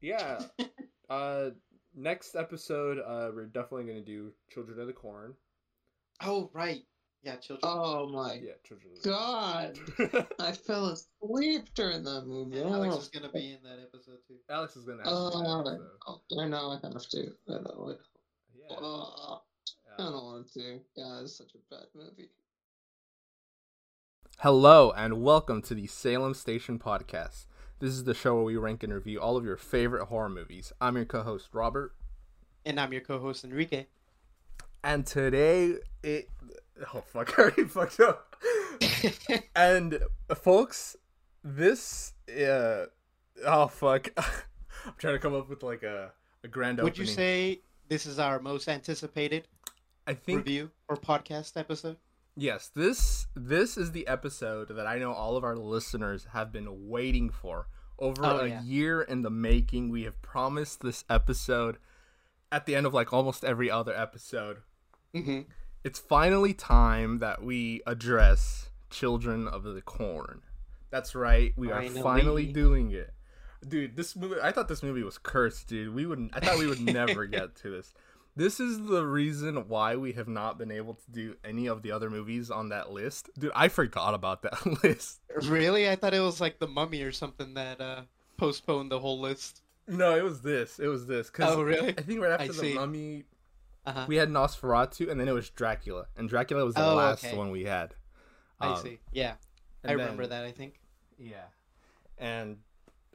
yeah. uh, next episode, uh, we're definitely gonna do Children of the Corn. Oh right, yeah, children. Oh my Yeah, Children of the god. Corn. I fell asleep during that movie. And Alex Oh. is gonna be in that episode too. Alex is gonna. Have Oh, to do I that, know. I know I have to. I know. I know. so, yeah. Oh, I don't want to. God, it's such a bad movie. Hello and welcome to the Salem Station Podcast. This is the show where we rank and review all of your favorite horror movies. I'm your co-host Robert, And I'm your co-host Enrique. and today it oh fuck, I already fucked up. and uh, folks, this uh oh fuck, I'm trying to come up with like a a grand opening. Would opening. you say this is our most anticipated I think review or podcast episode? Yes, this this is the episode that I know all of our listeners have been waiting for. Over Oh, a yeah. year in the making, we have promised this episode at the end of like almost every other episode. Mm-hmm. It's finally time that we address Children of the Corn. That's right, we are Finally. finally doing it. Dude, this movie I thought this movie was cursed, dude. We wouldn't I thought we would never get to this. This is the reason why we have not been able to do any of the other movies on that list. Dude, I forgot about that list. Really? I thought it was like the Mummy or something that uh postponed the whole list. No, it was this. It was this. Cause Oh, really? I think right after I the see. Mummy, Uh-huh. we had Nosferatu, and then it was Dracula, and Dracula was the Oh, last okay. one we had. I Um, see. Yeah, I remember then- that. I think. Yeah, and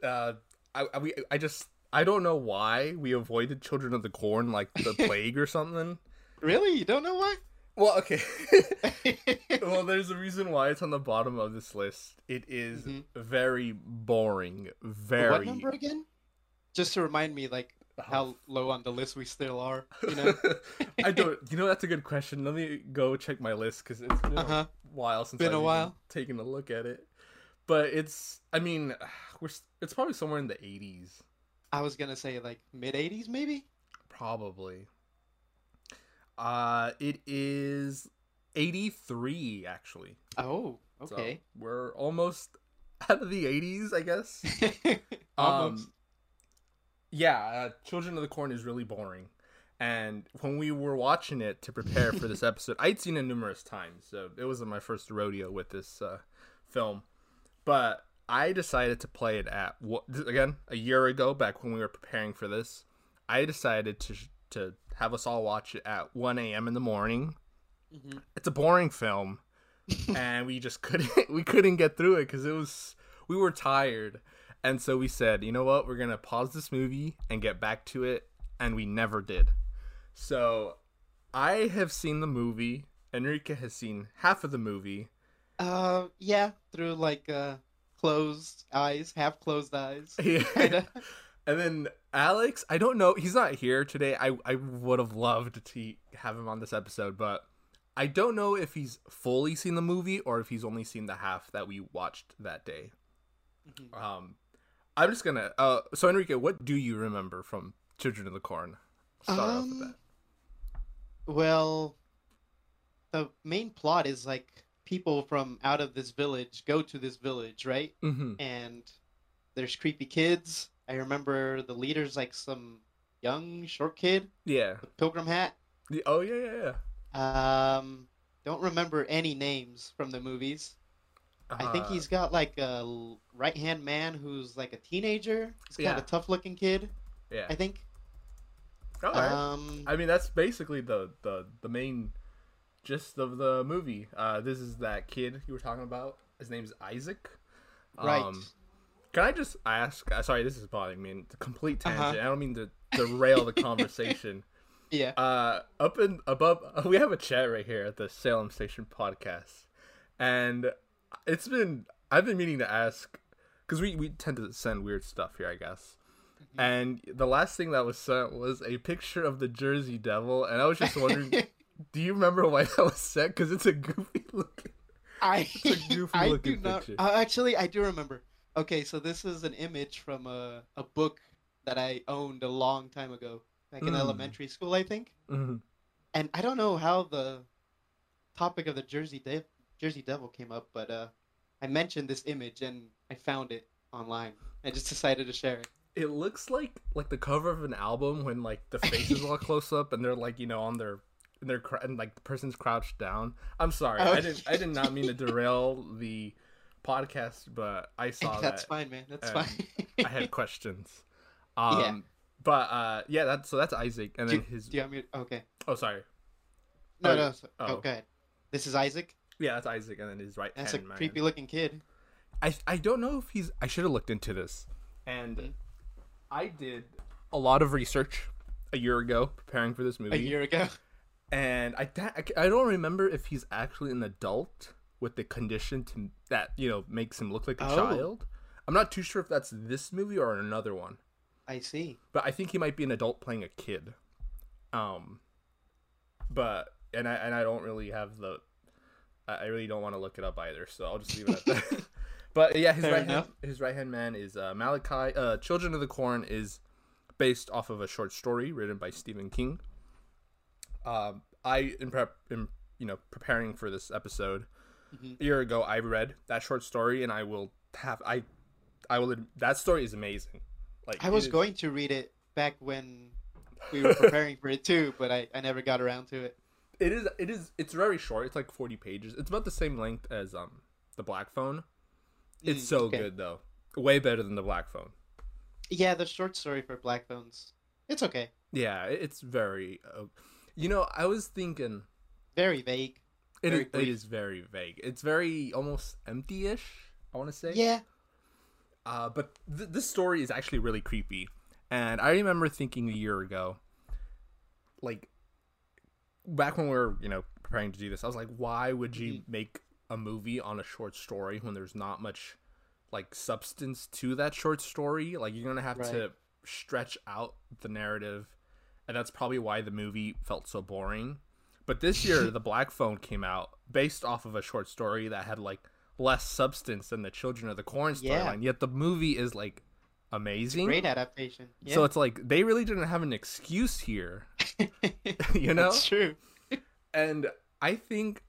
uh, I I, we, I just I don't know why we avoided Children of the Corn like the plague or something. Really? You don't know why? Well, okay. well, there's a reason why it's on the bottom of this list. It is Mhm. very boring. Very. What number again? Just to remind me, like how low on the list we still are. You know. I don't. You know, that's a good question. Let me go check my list because it's been Uh-huh. a while since Been I've a while. taken a look at it. But it's. I mean, we're. It's probably somewhere in the 80s, I was gonna say like mid '80s, maybe. probably. Uh, it is 83 actually. Oh, So okay. we're almost out of the 80s, I guess. Almost. Um, yeah, uh, Children of the Corn is really boring. And when we were watching it to prepare for this episode, I'd seen it numerous times, so it wasn't my first rodeo with this uh, film. But I decided to play it at what again a year ago, back when we were preparing for this. I decided to to have us all watch it at 1 a.m. in the morning. Mhm. It's a boring film, and we just couldn't we couldn't get through it because it was we were tired and so we said you know what we're gonna pause this movie and get back to it and we never did so i have seen the movie enrique has seen half of the movie Uh, yeah, through like uh closed eyes, half closed eyes. Yeah. And then alex i don't know he's not here today i i would have loved to have him on this episode but i don't know if he's fully seen the movie or if he's only seen the half that we watched that day Mhm. Um, I'm just gonna. Uh, so Enrique, what do you remember from Children of the Corn? Start off with Um, that. Well, the main plot is like people from out of this village go to this village, right? Mm-hmm. And there's creepy kids. I remember the leader's like some young short kid Yeah. pilgrim hat. The, oh yeah, yeah, yeah. Um, don't remember any names from the movies. I think Uh, he's got like a right hand man who's like a teenager. He's kind Yeah. of tough looking kid. Yeah. I think. All right. Um, I mean, that's basically the the the main gist of the movie. Uh, this is that kid you were talking about. His name's Isaac. right. Um, can I just ask? uh, Sorry, this is bothering me. It's a complete tangent. Uh-huh. I don't mean to derail the conversation. yeah. uh up in above we have a chat right here at the salem station podcast and it's been i've been meaning to ask because we, we tend to send weird stuff here i guess and the last thing that was sent was a picture of the jersey devil and i was just wondering do you remember why that was set? because it's a goofy looking I a goofy I do not. picture. Uh, actually, I do remember. Okay, so this is an image from a a book that I owned a long time ago, back in Hmm. elementary school, I think. Mhm. And I don't know how the topic of the Jersey De- Jersey Devil came up, but uh, I mentioned this image and I found it online. I just decided to share it. it looks like like the cover of an album when like the faces is all close up and they're like you know on their and they're cr- and like the person's crouched down. I'm sorry, Oh. I didn't I did not mean to derail the podcast, but I saw That's that fine, man. That's fine. I had questions. Um, Yeah. but uh, yeah, that's so that's Isaac, and do, then his do you want me? To, okay. oh sorry, No, Oh, no. so- oh. oh, go. This is Isaac. yeah, that's Isaac, and then his right That's a hand man. creepy looking kid. I I don't know if he's. I should have looked into this, and Mhm. I did a lot of research a year ago preparing for this movie, A year ago. And I I don't remember if he's actually an adult with the condition to that you know makes him look like a Oh. child. I'm not too sure if that's this movie or another one, I see. but I think he might be an adult playing a kid. Um, but and I and I don't really have the. I really don't want to look it up either, so I'll just leave it at that. but yeah, his Fair right hand, his right hand man is uh, Malachi. Uh, Children of the Corn is based off of a short story written by Stephen King. Um, I in prep, in you know, preparing for this episode Mhm. a year ago, I read that short story, and I will have I, I will. That story is amazing. Like I was is- going to read it back when we were preparing for it too, but I, I never got around to it. It is. It is. It's very short. It's like forty pages. It's about the same length as um the Black Phone. It's Mm, so okay. good though. Way better than the Black Phone. Yeah, the short story for Black Phones. It's okay. Yeah, it's very. Uh, you know, I was thinking Very vague. it Very is, it very vague. It's very almost empty-ish. I want to say. Yeah. Uh, but th- this story is actually really creepy, and I remember thinking a year ago, like back when we were you know preparing to do this, I was like, why would you Mhm. make a movie on a short story when there's not much like substance to that short story? Like you're gonna have to stretch out the narrative, and that's probably why the movie felt so boring. But this year, the Black Phone came out based off of a short story that had like less substance than the Children of the Corn Yeah. storyline. Yet the movie is like amazing. Great adaptation. Yeah. So it's like they really didn't have an excuse here, you know. That's true. And I think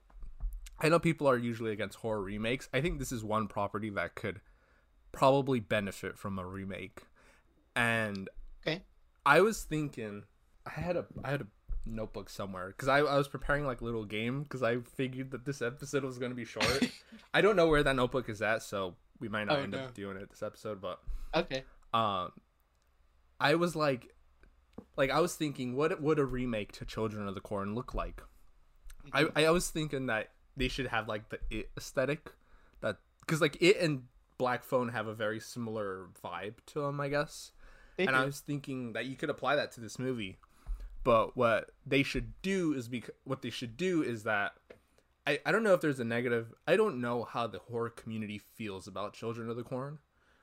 I know people are usually against horror remakes. I think this is one property that could probably benefit from a remake. And Okay. I was thinking I had a I had a notebook somewhere because I, I was preparing like little game because I figured that this episode was going to be short. I don't know where that notebook is at, so we might not Oh, end no. up doing it this episode. But Okay. um, I was like, like I was thinking, what would a remake to Children of the Corn look like? Mm-hmm. I I was thinking that they should have like the it aesthetic, that because like it and Black Phone have a very similar vibe to them, I guess. They and do. I was thinking that you could apply that to this movie, but what they should do is be what they should do is that. I, I don't know if there's a negative. I don't know how the horror community feels about Children of the Corn.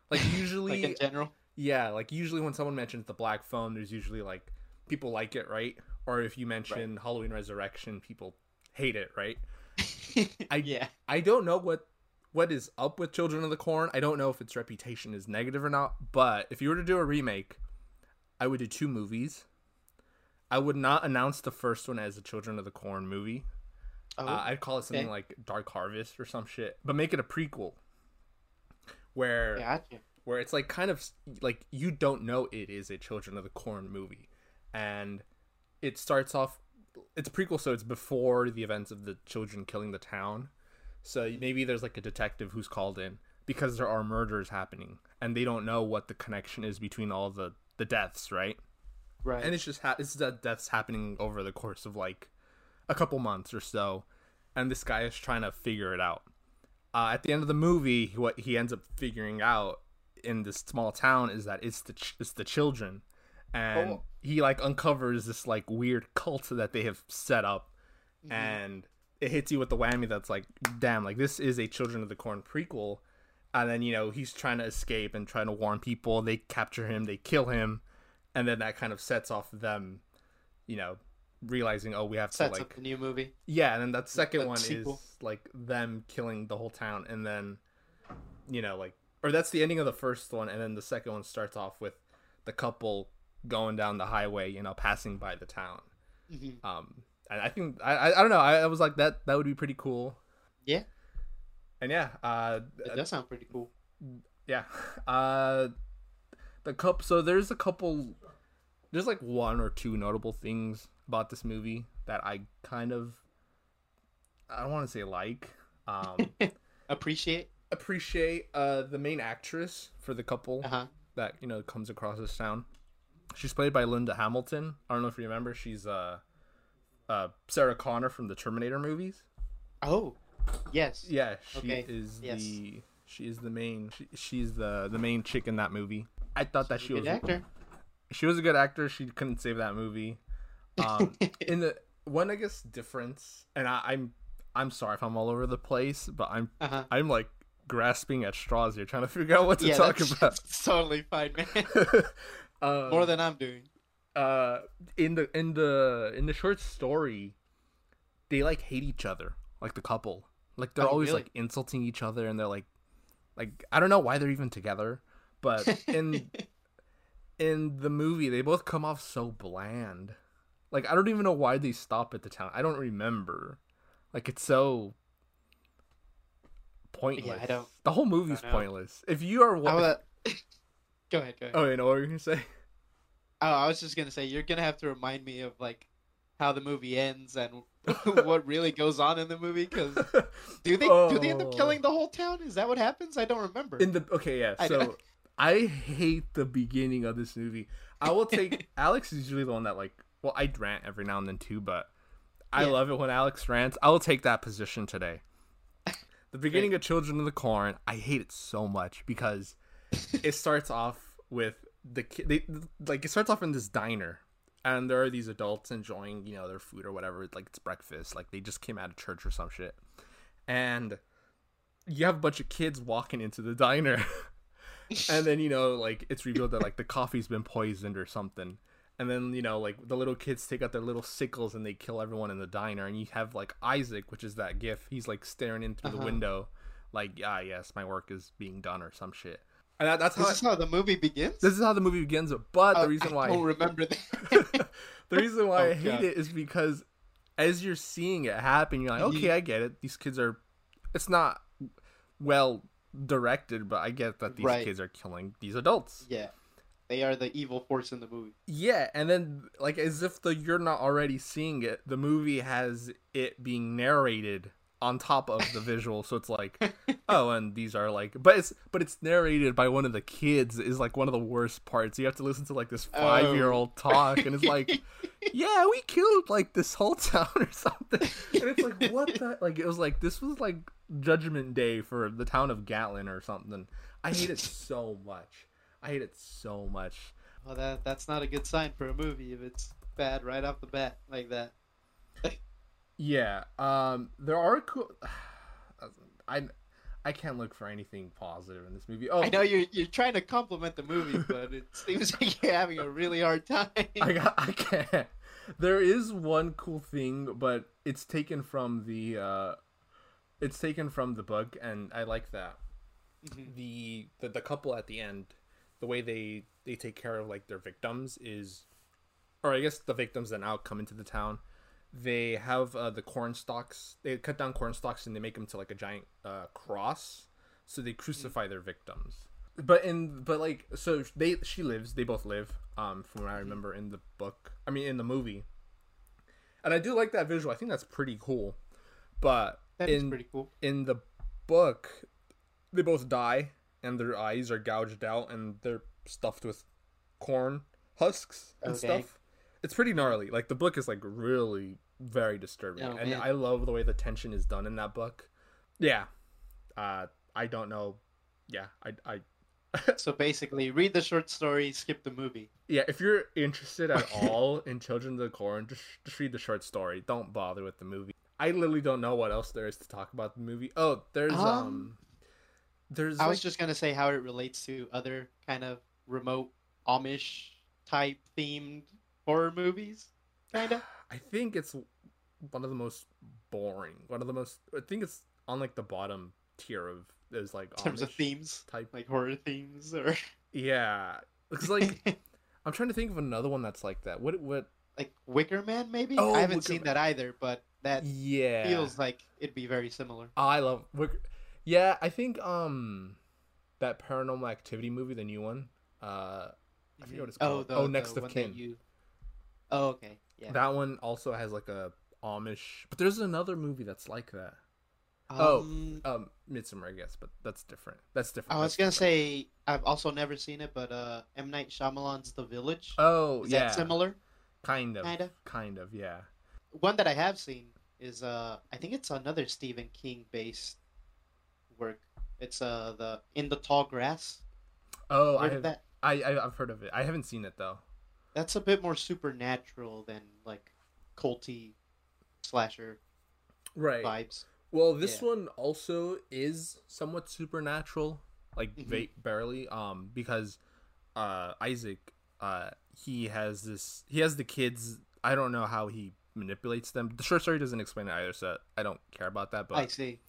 Like usually, like in general. yeah, like usually when someone mentions the black phone, there's usually like people like it, right? Or if you mention Halloween Resurrection, people hate it, right? I- yeah. I don't know what what is up with Children of the Corn. I don't know if its reputation is negative or not, but if you were to do a remake, I would do two movies. I would not announce the first one as a Children of the Corn movie. Oh, Uh, I'd call it something okay. like Dark Harvest or some shit, but make it a prequel where gotcha. where it's like kind of like you don't know it is a Children of the Corn movie, and it starts off. It's a prequel, so it's before the events of the children killing the town. So maybe there's like a detective who's called in because there are murders happening, and they don't know what the connection is between all the the deaths, right? Right. and it's just ha- it's that deaths happening over the course of like a couple months or so and this guy is trying to figure it out uh, at the end of the movie what he ends up figuring out in this small town is that it's the ch- it's the children and Oh. he like uncovers this like weird cult that they have set up Mhm. and it hits you with the whammy that's like damn like this is a children of the corn prequel and then you know he's trying to escape and trying to warn people they capture him they kill him and then that kind of sets off them you know realizing oh we have to sets like up the new movie. yeah and then that second that one sequel. is like them killing the whole town and then you know like or that's the ending of the first one and then the second one starts off with the couple going down the highway you know passing by the town hmm um and i think i i, I don't know I, I was like that that would be pretty cool Yeah. and yeah uh It does sound pretty cool. yeah uh the cup. So there's a couple. There's like one or two notable things about this movie that I kind of. I don't want to say like. Um, Appreciate. appreciate uh the main actress for the couple Uh huh. that you know comes across this town. She's played by Linda Hamilton. I don't know if you remember. She's uh, uh Sarah Connor from the Terminator movies. Oh, yes. Yeah, she Okay, is yes. the she is the main she, she's the the main chick in that movie. I thought that she was. Actor. she was a good actor. She couldn't save that movie. Um, in the one I guess difference, and I, I'm I'm sorry if I'm all over the place, but I'm Uh huh. I'm like grasping at straws here, trying to figure out what to Yeah, talk that's, about. that's totally fine, man. uh, More than I'm doing. uh in the in the in the short story they like hate each other like the couple like they're Oh, always really? like insulting each other and they're like like i don't know why they're even together but in in the movie they both come off so bland like i don't even know why they stop at the town i don't remember like it's so pointless Yeah, I don't- the whole movie's pointless if you are wa- wa- go ahead, go ahead. oh you know what you're gonna say Oh, I was just gonna say you're gonna have to remind me of like how the movie ends and what really goes on in the movie. Because do they do they end up Oh. killing the whole town? Is that what happens? I don't remember. in the okay yeah so. I, hate the beginning of this movie. I will take alex is usually the one that like well i rant every now and then too but i Yeah. love it when alex rants. I will take that position today. The beginning of children of the corn i hate it so much because it starts off with the kid they like it starts off in this diner and there are these adults enjoying you know their food or whatever like it's breakfast like they just came out of church or some shit. And you have a bunch of kids walking into the diner and then you know like it's revealed that like the coffee's been poisoned or something and then you know like the little kids take out their little sickles and they kill everyone in the diner and you have like isaac which is that gif he's like staring in through the Uh-huh. window like ah yes my work is being done or some shit and that, that's how this is how the movie begins. this is how the movie begins but Oh, the reason I why don't remember that. the reason why Oh, I hate God. it is because as you're seeing it happen, you're like, okay, I get it. These kids are. It's not well directed, but I get that these Right. kids are killing these adults. yeah, they are the evil force in the movie. Yeah, and then like as if the you're not already seeing it, the movie has it being narrated on top of the visual, so it's like, oh, and these are like, but it's but it's narrated by one of the kids is like one of the worst parts. You have to listen to like this five year old oh. talk, and it's like, yeah, we killed like this whole town or something, and it's like, what the like? It was like this was like Judgment Day for the town of Gatlin or something. I hate it so much. I hate it so much. well, that that's not a good sign for a movie if it's bad right off the bat like that. Yeah, um, there are cool. I I can't look for anything positive in this movie. Oh, I know you're you're trying to compliment the movie, but it seems like you're having a really hard time. I got I can't. There is one cool thing, but it's taken from the uh, it's taken from the book, and I like that. Mhm. The, the the couple at the end, the way they they take care of like their victims is, or I guess the victims that now come into the town. They have uh, the corn stalks. They cut down corn stalks and they make them to like a giant uh, cross. So they crucify their victims. But in but like so they she lives. They both live. Um, from what I remember in the book. I mean in the movie. And I do like that visual. I think that's pretty cool. But That in pretty cool. in the book, they both die and their eyes are gouged out and they're stuffed with corn husks and Okay. stuff. It's pretty gnarly. Like the book is like really very disturbing, Oh, and man. I love the way the tension is done in that book. Yeah, uh, I don't know. Yeah, I, I, So basically, read the short story, skip the movie. yeah. If you're interested at all in Children of the Corn, just just read the short story. Don't bother with the movie. I literally don't know what else there is to talk about the movie. Oh, there's um, Um, there's I was just gonna say how it relates to other kind of remote Amish type themed horror movies, kind of. I think it's one of the most boring. One of the most. I think it's on like the bottom tier of those like in terms of themes, type. like horror themes, or Yeah, because like I'm trying to think of another one that's like that. What what? like Wicker Man, maybe. Oh, I haven't Wicker seen Man. that either, but that Yeah, feels like it'd be very similar. I love. Wicker- Yeah, I think um that Paranormal Activity movie, the new one, Uh, I forget what it's Oh, called. the, Oh, Next the of Kin. You... Oh, okay. Yeah. That one also has like a Amish, but there's another movie that's like that. oh, Um, Um, Midsommar, I guess, but that's different. That's different. I was That's gonna different. say I've also never seen it, but uh, M Night Shyamalan's The Village. Oh, Is yeah, that similar? kind of, Kinda. kind of, yeah. One that I have seen is uh, I think it's another Stephen King based work. It's uh the In the Tall Grass. Oh, I Heard of have, that? I I've heard of it. I haven't seen it though. That's a bit more supernatural than like culty slasher Right. vibes. Well, this Yeah. one also is somewhat supernatural, like Mhm. va- barely, um, because uh, Isaac, uh, he has this, he has the kids. I don't know how he manipulates them. The short story doesn't explain it either, so I don't care about that. But I see.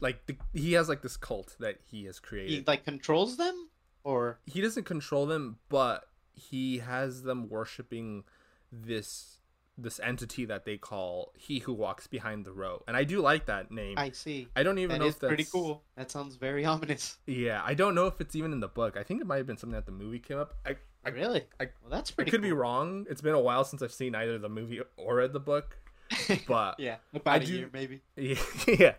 like, the, he has like this cult that he has created. He like controls them, or he doesn't control them, but he has them worshiping this this entity that they call he who walks behind the row. And I do like that name. I see. I don't even That know is if that's pretty cool. That sounds very ominous. Yeah, I don't know if it's even in the book. I think it might have been something that the movie came up. I I, really? I- well, that's I pretty. could be wrong. It's been a while since I've seen either the movie or read the book, but yeah, about a do- year maybe. yeah,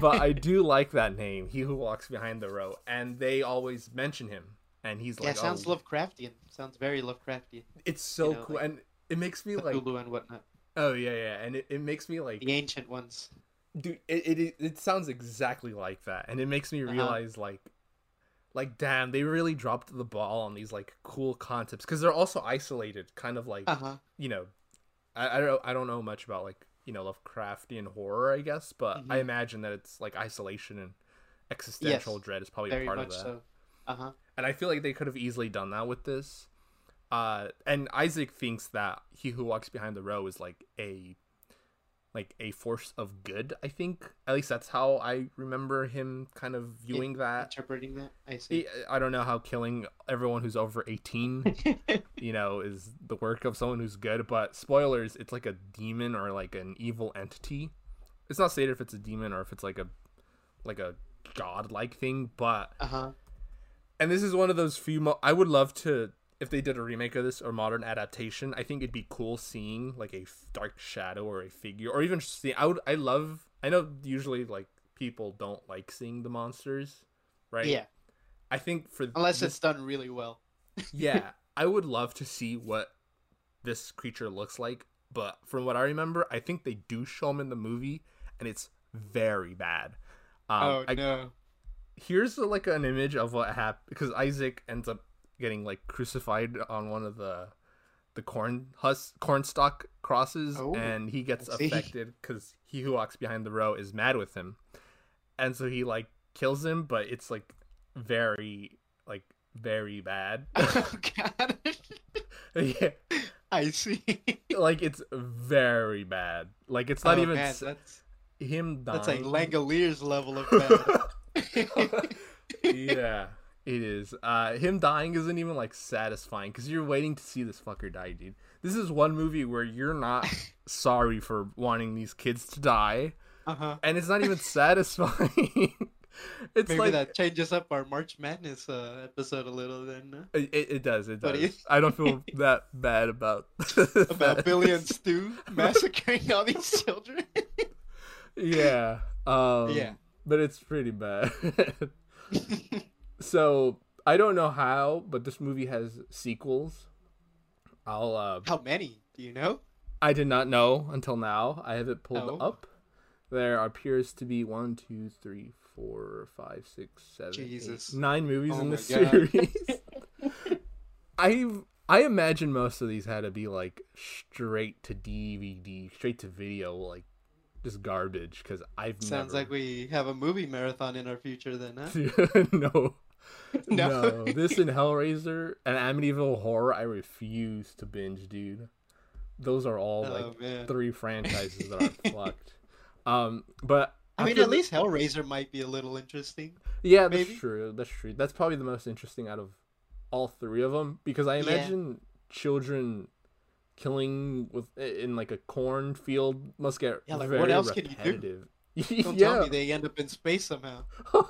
but I do like that name, he who walks behind the row, and they always mention him, and he's Yeah, like, "Yeah, sounds oh, Lovecraftian. Sounds very Lovecraftian. it's so you know, cool, like- and it makes me like, Cthulhu and whatnot. oh yeah, yeah, and it, it makes me like, The ancient ones. dude it, it it- sounds exactly like that and it makes me Uh-huh. realize like like damn they really dropped the ball on these like cool concepts because they're also isolated kind of like Uh huh. you know I, I don't i don't know much about like you know lovecraftian horror i guess but i Mhm. imagine that it's like isolation and existential Yes, dread is probably a part of that so. Uh huh. and I feel like they could have easily done that with this. Uh, and Isaac thinks that he who walks behind the row is like a like a force of good. I think at least that's how I remember him kind of viewing that. Interpreting that, I see. I don't know how killing everyone who's over eighteen, you know, is the work of someone who's good. But spoilers, it's like a demon or like an evil entity. It's not stated if it's a demon or if it's like a like a god-like thing, but uh huh. and this is one of those few mo- i would love to if they did a remake of this or modern adaptation i think it'd be cool seeing like a dark shadow or a figure or even see i would i love i know usually like people don't like seeing the monsters right Yeah, i think for unless this, it's done really well. yeah i would love to see what this creature looks like but from what i remember i think they do show him in the movie and it's very bad um, oh I, no. here's like an image of what happened because Isaac ends up getting like crucified on one of the the corn husk corn stalk crosses Oh, and he gets affected because he who walks behind the row is mad with him. And so he like kills him but it's like very like very bad. Oh god. yeah. I see. like it's very bad. Like it's not Oh, even man, s- that's him dying that's like Langoliers level of bad. yeah, it is. Uh, him dying isn't even like satisfying because you're waiting to see this fucker die, dude. This is one movie where you're not sorry for wanting these kids to die, uh huh. and it's not even satisfying. it's Maybe like that changes up our March Madness uh, episode a little then. It, it does. It does. I don't feel that bad about about. Billy and Stu massacring all these children. Yeah. Um, Yeah. But it's pretty bad. So I don't know how, but this movie has sequels. I'll uh How many? Do you know? I did not know until now. I have it pulled Oh. up. There appears to be one, two, three, four, five, six, seven, eight, Jesus. nine movies Oh in God. series. I've I imagine most of these had to be like straight to DVD, straight to video, like just garbage. Because I've Sounds never... like we have a movie marathon in our future then, huh? no. No. no. This and Hellraiser and Amityville Horror, I refuse to binge, dude. Those are all Oh like man. three franchises that are fucked. Um, but I mean, at least Hellraiser might be a little interesting. yeah, that's true. That's true. That's probably the most interesting out of all three of them because I Yeah. imagine children killing with in like a cornfield must get Yeah, like, very what else can you do? Don't yeah, tell me they end up in space somehow.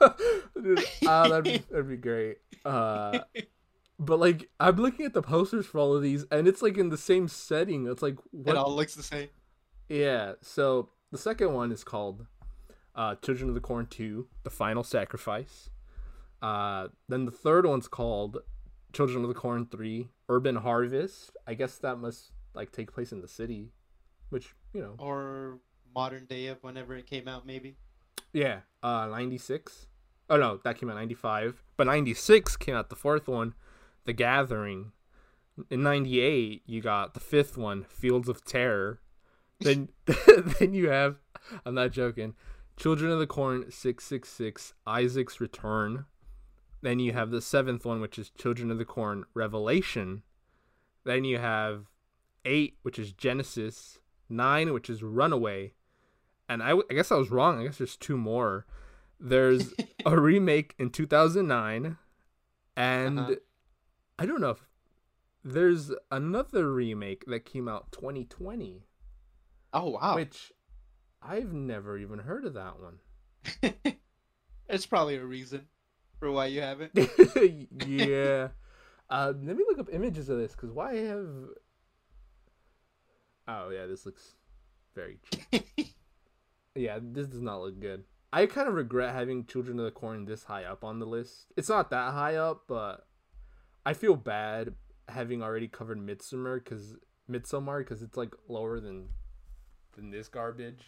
Ah, that'd, be, that'd be great. Uh, But like I'm looking at the posters for all of these, and it's like in the same setting. It's like what? It all looks the same. Yeah. So the second one is called uh, Children of the Corn Two: The Final Sacrifice. Uh, then the third one's called Children of the Corn Three: Urban Harvest. I guess that must like take place in the city, which you know. Or modern day of whenever it came out, maybe. Yeah. Uh, ninety six. Oh no, that came out ninety five. But ninety six came out the fourth one, The Gathering. In ninety eight, you got the fifth one, Fields of Terror. Then then you have I'm not joking. Children of the Corn 666 Isaac's Return. Then you have the seventh one, which is Children of the Corn Revelation. Then you have eight, which is Genesis. Nine, which is Runaway. And I, w- I guess I was wrong. I guess there's two more. There's a remake in 2009. And Uh-huh. I don't know if there's another remake that came out 2020 Oh wow. which I've never even heard of that one. There's probably a reason for why you haven't. yeah. Uh, let me look up images of this because why have? Oh yeah, this looks very cheap. Yeah, this does not look good. I kind of regret having Children of the Corn this high up on the list. It's not that high up, but I feel bad having already covered Midsommar because Midsommar because it's like lower than than this garbage.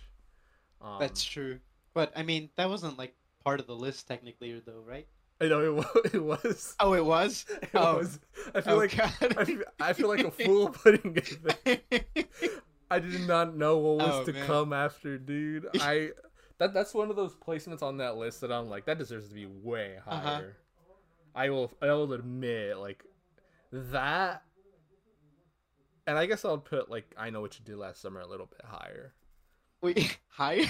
Um, That's true. But I mean, that wasn't like part of the list technically, though, right? I know it was. It was. Oh, it was. It Oh. was. I feel Oh, like. I feel, I feel like a fool putting it there. I did not know what was Oh, to man. come after, dude. I that that's one of those placements on that list that I'm like that deserves to be way higher. Uh-huh. I will I will admit like that and I guess I'll put like I know what you did last summer a little bit higher. Wait, higher?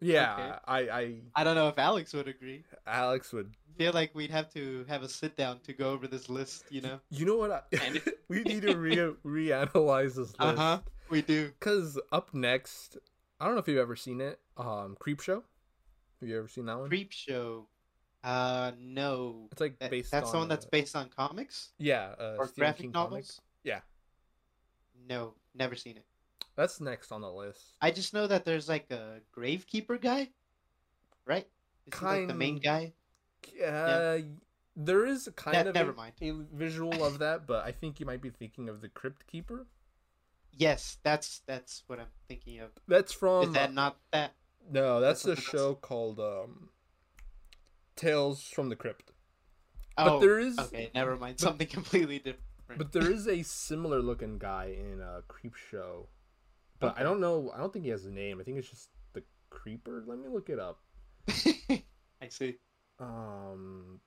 Yeah, Okay. I I I don't know if Alex would agree. Alex would feel like we'd have to have a sit down to go over this list, you know? You know what? I, we need to re reanalyze this list. Uh huh. We do. Because up next, I don't know if you've ever seen it. Um, Creep Show. Have you ever seen that one? Creep Show. Uh, no. It's like That- based. that's on, the one that's uh, based on comics Yeah, uh, or Stephen graphic King novels. comics. Yeah. No, never seen it. That's next on the list. I just know that there's like a gravekeeper guy, right? Is he like the main guy? Uh, there is kind Ne- of never a, mind. a visual of that, but I think you might be thinking of the Crypt Keeper. Yes, that's that's what I'm thinking of. That's from Is that not that? no, that's a something else? show called um, Tales from the Crypt. Oh, But there is okay. Never mind. Something completely different. But there is a similar looking guy in a creep show. But I don't know. I don't think he has a name. I think it's just the creeper. Let me look it up. I see. Um.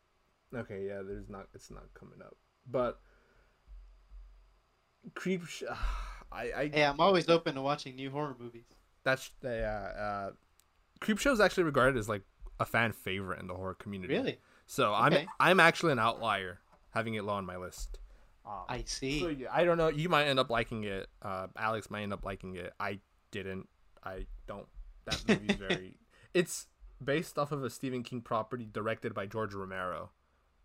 Okay, yeah. There's not. It's not coming up. But creep. Sh- I. I. Hey, I'm always open to watching new horror movies. That's the Uh, creep show is actually regarded as like a fan favorite in the horror community. Really? So I'm. I'm actually an outlier having it low on my list. Um, I see. So yeah, I don't know. You might end up liking it. Uh, Alex might end up liking it. I didn't. I don't. That movie's very. It's based off of a Stephen King property directed by George Romero,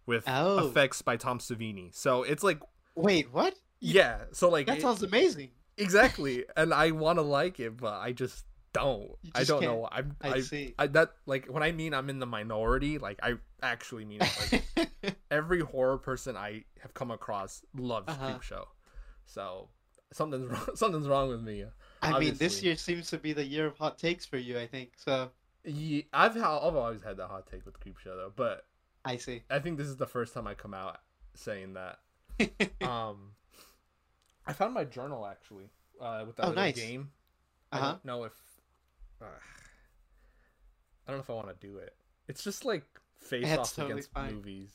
with Oh. effects by Tom Savini. So it's like, Wait, what? yeah. So like, That it- sounds amazing. Exactly. And I want to like it, but I just don't. You I don't can't. know. I'm. I, I, see. I that like when I mean I'm in the minority, like I actually mean it. Like every horror person I have come across loves Uh-huh. Creep Show. So something's wrong. Something's wrong with me. I mean, this year seems to be the year of hot takes for you. I think so. Yeah, I've I've always had that hot take with Creep Show though, but I see. I think this is the first time I come out saying that. Um, I found my journal actually uh, with that Oh, little nice. game. I Uh-huh. don't know if uh, I don't know if I want to do it. It's just like face That's off totally against fine. movies.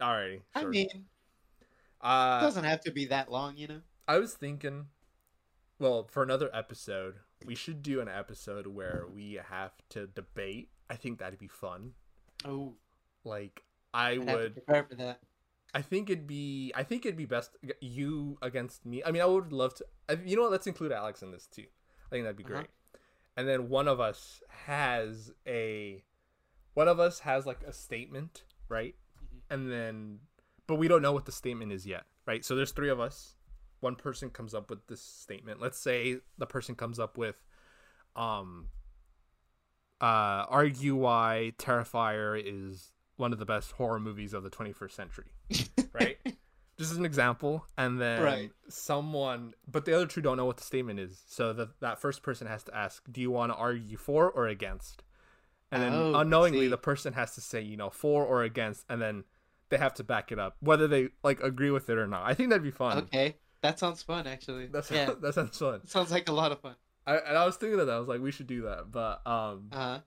Alrighty, I sure. mean, it uh, doesn't have to be that long, you know. I was thinking, well, for another episode, we should do an episode where we have to debate. I think that'd be fun. Oh, Like, I I'd have to would. prepare for that. I think it'd be. I think it'd be best you against me. I mean, I would love to. You know what? Let's include Alex in this too. I think that'd be Uh-huh. great. And then one of us has a. One of us has like a statement, right? Mhm. And then but we don't know what the statement is yet, right? So there's three of us. One person comes up with this statement. Let's say the person comes up with, um, uh, argue why Terrifier is one of the best horror movies of the 21st century, right? Just as an example, and then Right. someone, but the other two don't know what the statement is. So that that first person has to ask, "Do you want to argue for or against?" And then Oh, unknowingly, see. the person has to say, you know, for or against, and then they have to back it up, whether they like agree with it or not. I think that'd be fun. Okay, that sounds fun actually. That's yeah, that sounds fun. sounds like a lot of fun. I, and I was thinking of that. I was like, we should do that. But um, Uh,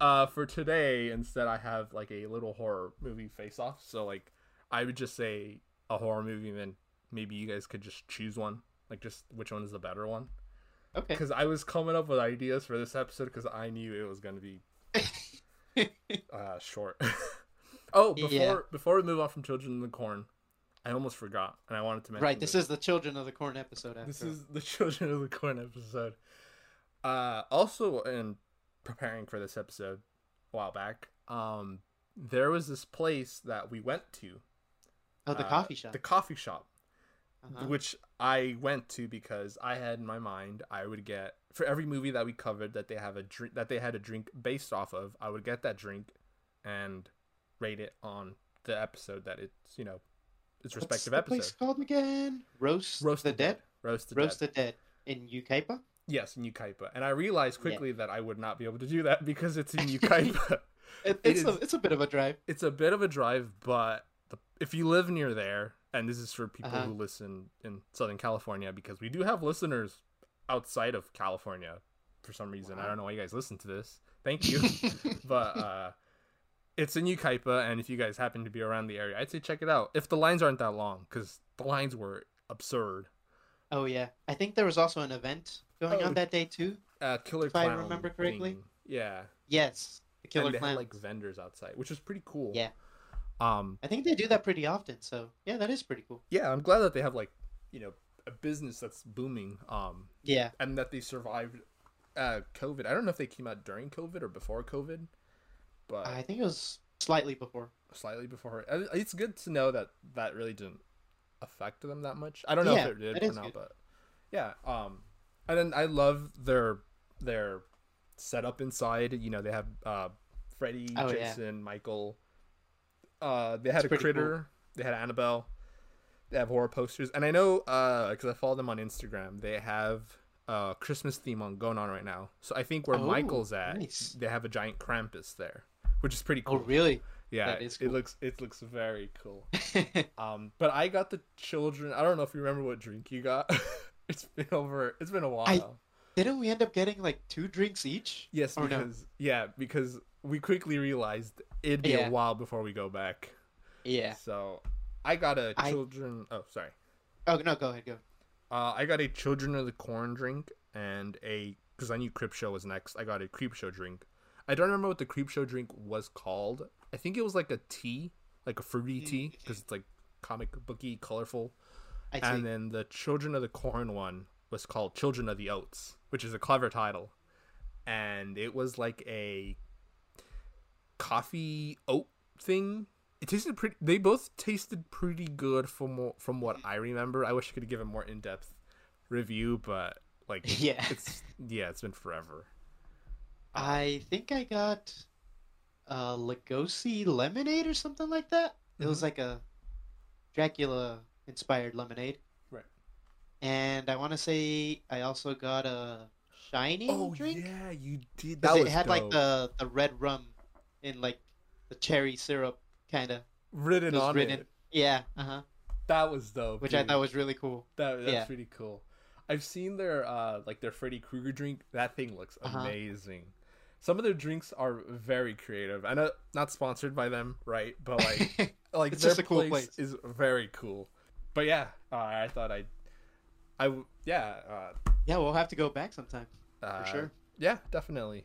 uh, for today, instead, I have like a little horror movie face off. So like, I would just say a horror movie, and then maybe you guys could just choose one. Like, just which one is the better one? okay. Because I was coming up with ideas for this episode because I knew it was gonna be uh short. oh, before Yeah. before we move on from Children in the Corn, I almost forgot, and I wanted to mention. right, this is the Children of the Corn episode. After. This is the Children of the Corn episode. Uh, also, in preparing for this episode a while back, um, there was this place that we went to. Oh the uh, coffee shop. The coffee shop, Uh-huh. which I went to because I had in my mind I would get for every movie that we covered that they have a drink that they had a drink based off of. I would get that drink and rate it on the episode that it's you know its What's respective the episode. place called again? Roast, Roast the Dead. Roast the Roast Dead. the Dead in Yucaipa. Yes, in Yucaipa. And I realized quickly that I would not be able to do that because it's in Yucaipa. It, It it's a it's a bit of a drive. it's a bit of a drive, but the, if you live near there, and this is for people Uh-huh. who listen in Southern California, because we do have listeners outside of California for some reason. I don't know why you guys listen to this. Thank you. but uh, it's in Yucaipa, and if you guys happen to be around the area, I'd say check it out. If the lines aren't that long, because the lines were absurd. Oh yeah, I think there was also an event going Oh. on that day too. Uh, Killer If I remember correctly. thing. Yeah. Yes, the Killer and they Clowns. had like vendors outside, which was pretty cool. Yeah. Um. I think they do that pretty often. So yeah, that is pretty cool. Yeah, I'm glad that they have like, you know, a business that's booming. Um, Yeah. and that they survived, uh, COVID. I don't know if they came out during COVID or before COVID, but I think it was slightly before. slightly before. It's good to know that that really didn't affect them that much. I don't know Yeah, if it did or not, good. but yeah. Um, and then I love their their setup inside. You know, they have uh, Freddy, Oh, yeah. Jason, Michael. Uh, they had It's a critter. They had Annabelle. They have horror posters, and I know because I follow them on Instagram. They have a Christmas theme on going on right now. So I think where Oh, Michael's at, nice. they have a giant Krampus there, which is pretty Oh cool. really? Yeah, is it looks it looks very cool. Um, but I got the children. I don't know if you remember what drink you got. it's been over. It's been a while. Didn't we end up getting like two drinks each? yes, or no? yeah, because we quickly realized it'd be Yeah. a while before we go back. Yeah. So I got a children. Oh, sorry. Oh no, go ahead, go. Uh, I got a Children of the Corn drink and a because I knew Creep Show was next. I got a Creep Show drink. I don't remember what the Creep Show drink was called. I think it was like a tea, like a fruity tea, because it's like comic booky, colorful. I. And then the Children of the Corn one was called Children of the Oats, which is a clever title. And it was like a coffee oat thing. It tasted pretty. They both tasted pretty good from from what I remember. I wish I could give a more in depth review, but like Yeah. it's yeah, it's been forever. I think I got a Lugosi lemonade or something like that. It was Mhm. like a Dracula inspired lemonade. Right. And I want to say I also got a shining Oh drink. yeah, you did. That it was had like the the red rum in like the cherry syrup kind of. written on written- it. Yeah, uh-huh. That was dope. Which I thought was really cool. That that's Yeah. pretty cool. I've seen their uh like their Freddy Krueger drink. That thing looks Uh-huh. amazing. Some of their drinks are very creative. I know not sponsored by them, right? But like like It's their just a cool place, place. is very cool. But yeah, uh, I thought I, I yeah, uh, yeah, we'll have to go back sometime. uh sure. Yeah, definitely.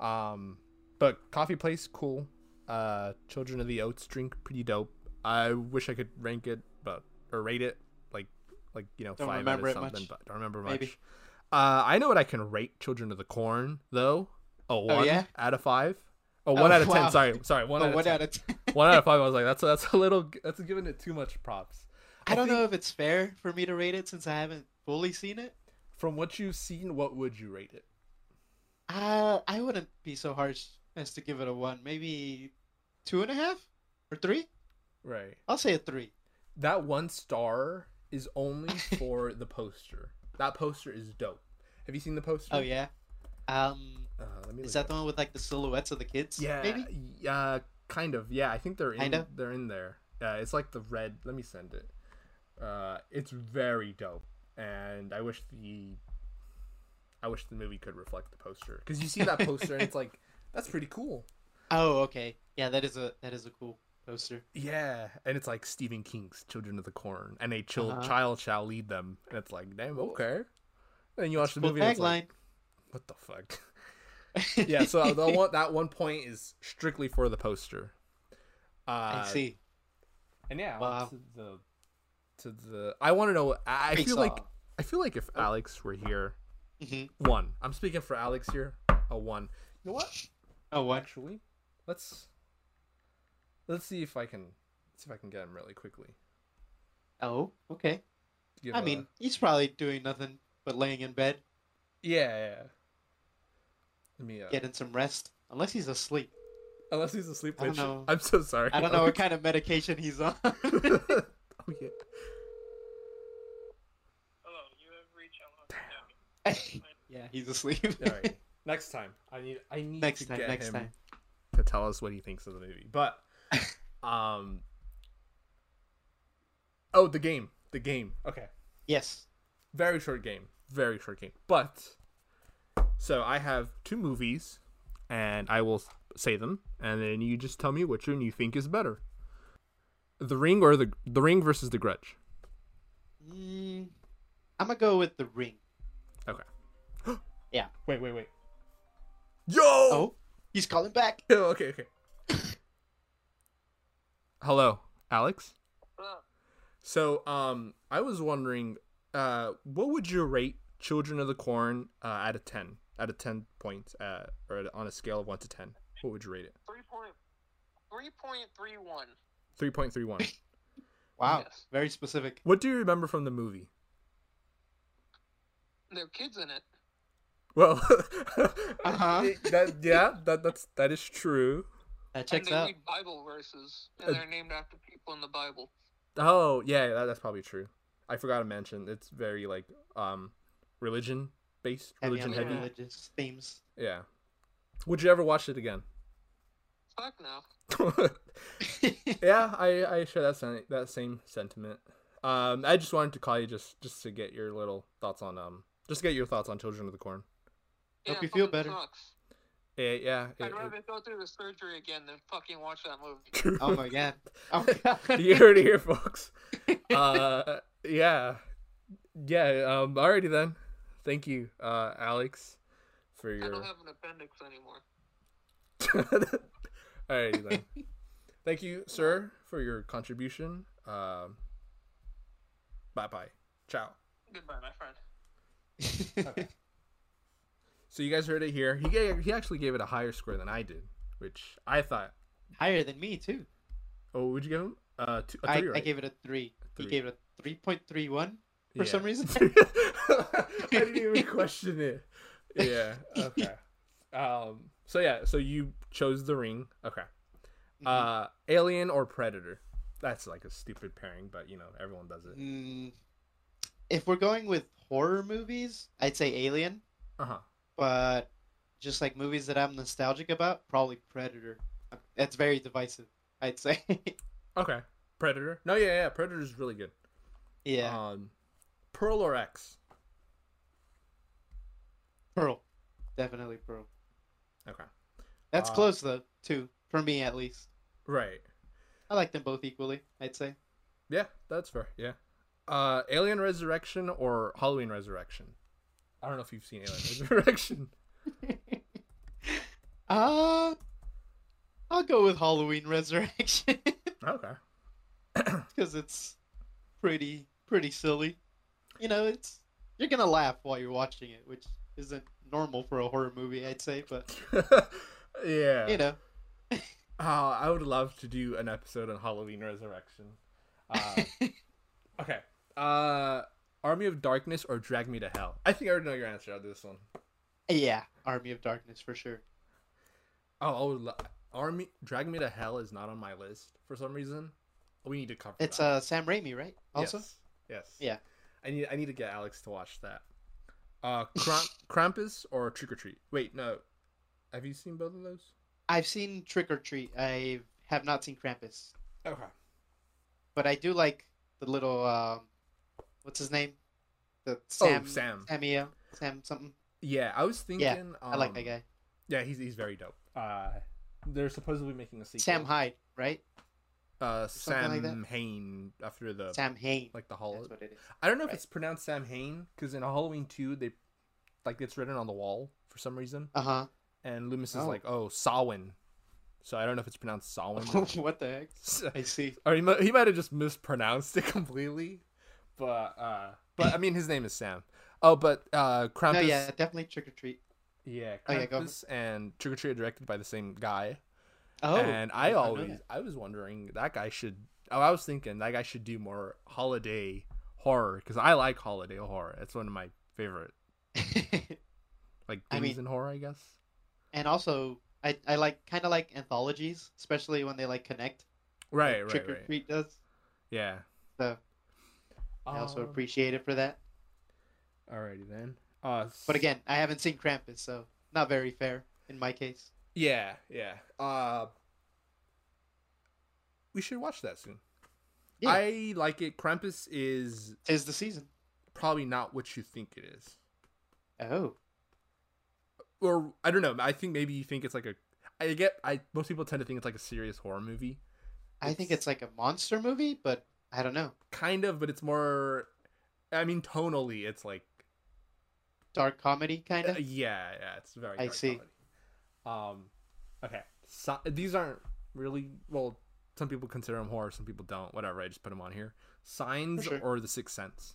Um but coffee place cool. Uh Children of the Oats drink pretty dope. I wish I could rank it but or rate it like like you know Don't 5 out of something much. but don't remember much. Maybe. Uh I know what I can rate Children of the Corn though. A 1 Oh, yeah? out of 5. Oh, 1 out of 10. Sorry. Sorry. 1 Oh, out of one 10. out of ten. one out of five. I was like, that's that's a little that's giving it too much props. I don't think know if it's fair for me to rate it since I haven't fully seen it. From what you've seen, what would you rate it? Uh, I wouldn't be so harsh as to give it a one. Maybe two and a half or three. Right. I'll say a three. That one star is only for the poster. That poster is dope. Have you seen the poster? Oh yeah. Um, Uh, let me is that the one with like the silhouettes of the kids? Yeah, Maybe. yeah, kind of. Yeah, I think they're in. Kinda? They're in there. Yeah, it's like the red. Let me send it. Uh, it's very dope, and I wish the, I wish the movie could reflect the poster because you see that poster and it's like that's pretty cool. Oh, okay. Yeah, that is a that is a cool poster. Yeah, and it's like Stephen King's Children of the Corn, and a chil- Uh-huh. child shall lead them, and it's like, damn, okay. And you watch the Cool movie, and it's like, what the fuck? yeah, so the one that one point is strictly for the poster. Uh, I see. And yeah, Wow. to the to the I want to know. I, I Face feel like. I feel like if Alex were here, hmm one. I'm speaking for Alex here. A one. You know what? Oh, what? Actually, let's let's see if I can see if I can get him really quickly. Oh, okay. Give I a- mean, he's probably doing nothing but laying in bed, yeah, yeah. yeah. Let me. Uh, getting some rest. Unless he's asleep. unless he's asleep, I don't which know. I'm so sorry. I don't know what kind of medication he's on. oh yeah. Hello, you have reached Unlock yeah, he's asleep. All right. Next time, I need I need Next to time, get him time. to tell us what he thinks of the movie. But um Oh, the game. The game. Okay. Yes. Very short game. Very short game. But so I have two movies and I will say them and then you just tell me which one you think is better. The Ring or the The Ring versus The Grudge. Mm, I'm gonna go with the ring. Okay. Yeah. Wait, wait, wait. Yo! Oh, he's calling back. Oh, okay, okay. Hello, Alex. Hello. So, um, I was wondering, uh, what would you rate Children of the Corn uh, out of ten? Out of ten points, uh, or on a scale of one to ten, what would you rate it? Three point three point three one. Three point three one. Wow, Yes. very specific. what do you remember from the movie? There are kids in it. Well, Uh-huh. that yeah, that that's that is true. That and checks they out. read Bible verses, Uh, and they're named after people in the Bible. Oh yeah, that, that's probably true. I forgot to mention it's very like um religion based, Heavy religion on heavy. religious themes. Yeah. Would you ever watch it again? Fuck no. yeah, I I share that sen- that same sentiment. Um, I just wanted to call you just just to get your little thoughts on um just to get your thoughts on Children of the Corn. Hope Yeah, you feel better. Sucks. Yeah, yeah. I'd it- rather go through the surgery again than fucking watch that movie. oh my god. Oh god. you heard it here, folks. Uh, yeah, yeah. Um, alrighty then. Thank you, uh, Alex, for your. I your. don't have an appendix anymore. Alrighty then. Thank you, sir, for your contribution. Um, bye bye. Ciao. Goodbye, my friend. Okay. So you guys heard it here. He gave, he actually gave it a higher score than I did, which I thought. Higher than me too. Oh, would you give him? Uh, two, a I, three, I right? gave it a three. Three. He gave it a three point three one. for Yeah. some reason. I didn't even question it. Yeah. Okay. Um. So yeah. So you chose the ring. Okay. Mm-hmm. Uh, Alien or Predator? That's like a stupid pairing, but you know everyone does it. Mm, if we're going with horror movies, I'd say Alien. Uh huh. But just like movies that I'm nostalgic about, probably Predator. That's very divisive. I'd say. Okay. Predator. No, yeah, yeah. Predator is really good. yeah. Um, Pearl or X? Pearl. Definitely Pearl. Okay. That's Uh, close though, too. For me at least. Right. I like them both equally, I'd say. Yeah, that's fair. Yeah. Uh, Alien Resurrection or Halloween Resurrection? I don't know if you've seen Alien Resurrection. Uh I'll go with Halloween Resurrection Okay. because it's pretty pretty silly. You know, it's you're gonna laugh while you're watching it, which isn't normal for a horror movie, I'd say, but yeah. you know. Uh, I would love to do an episode on Halloween Resurrection. Uh, okay. Uh, Army of Darkness or Drag Me to Hell? I think I already know your answer on this one. yeah, Army of Darkness for sure. Oh, I would lo- Army Drag Me to Hell is not on my list for some reason. We need to cover. It's that. uh Sam Raimi, right? Also, Yes. yes. Yeah. I need I need to get Alex to watch that. Uh, Kramp- Krampus or Trick or Treat? Wait, no. Have you seen both of those? I've seen Trick or Treat. I have not seen Krampus, Okay. but I do like the little um, what's his name? The Sam. oh, Sam. Samia. Sam something. Yeah, I was thinking. Yeah, I like um, that guy. Yeah, he's he's very dope. Uh, they're supposedly making a sequel. Sam Hyde, right? Uh, something like Sam Hain after the Sam Hain. like the Hall. That's what it is. I don't know if it's pronounced Sam Hain because in a Halloween two they like it's written on the wall for some reason, Uh huh. and Loomis is Oh. like, oh, Sawin. So I don't know if it's pronounced Sawin. what the heck? I see. or he he might have just mispronounced it completely, but uh, but I mean his name is Sam. Oh, but uh, Krampus. No, yeah, definitely Trick or Treat. yeah, Oh, yeah, Krampus and Trick or Treat are directed by the same guy. Oh, and I did not know always I was wondering that guy should. Oh, I was thinking that guy should do more holiday horror because I like holiday horror. It's one of my favorite that. like I things mean- in horror, I guess. and also, I I like kind of like anthologies, especially when they like connect. Right, like right, Trick or right. Treat does. Yeah. So I also Um, appreciate it for that. Alrighty then. Uh, But again, I haven't seen Krampus, so not very fair in my case. yeah, yeah. Uh, we should watch that soon. Yeah. I like it. Krampus is is the season. probably not what you think it is. Oh, or I don't know. I think maybe you think it's like a. I get. I most people tend to think it's like a serious horror movie. I think it's like a monster movie, but I don't know. Kind of, but it's more. I mean, tonally, it's like. Dark comedy kind uh, of. yeah, yeah, it's very. I dark see. comedy. Um, okay. So, these aren't really well. Some people consider them horror. Some people don't. Whatever. I just put them on here. Signs sure. or The Sixth Sense.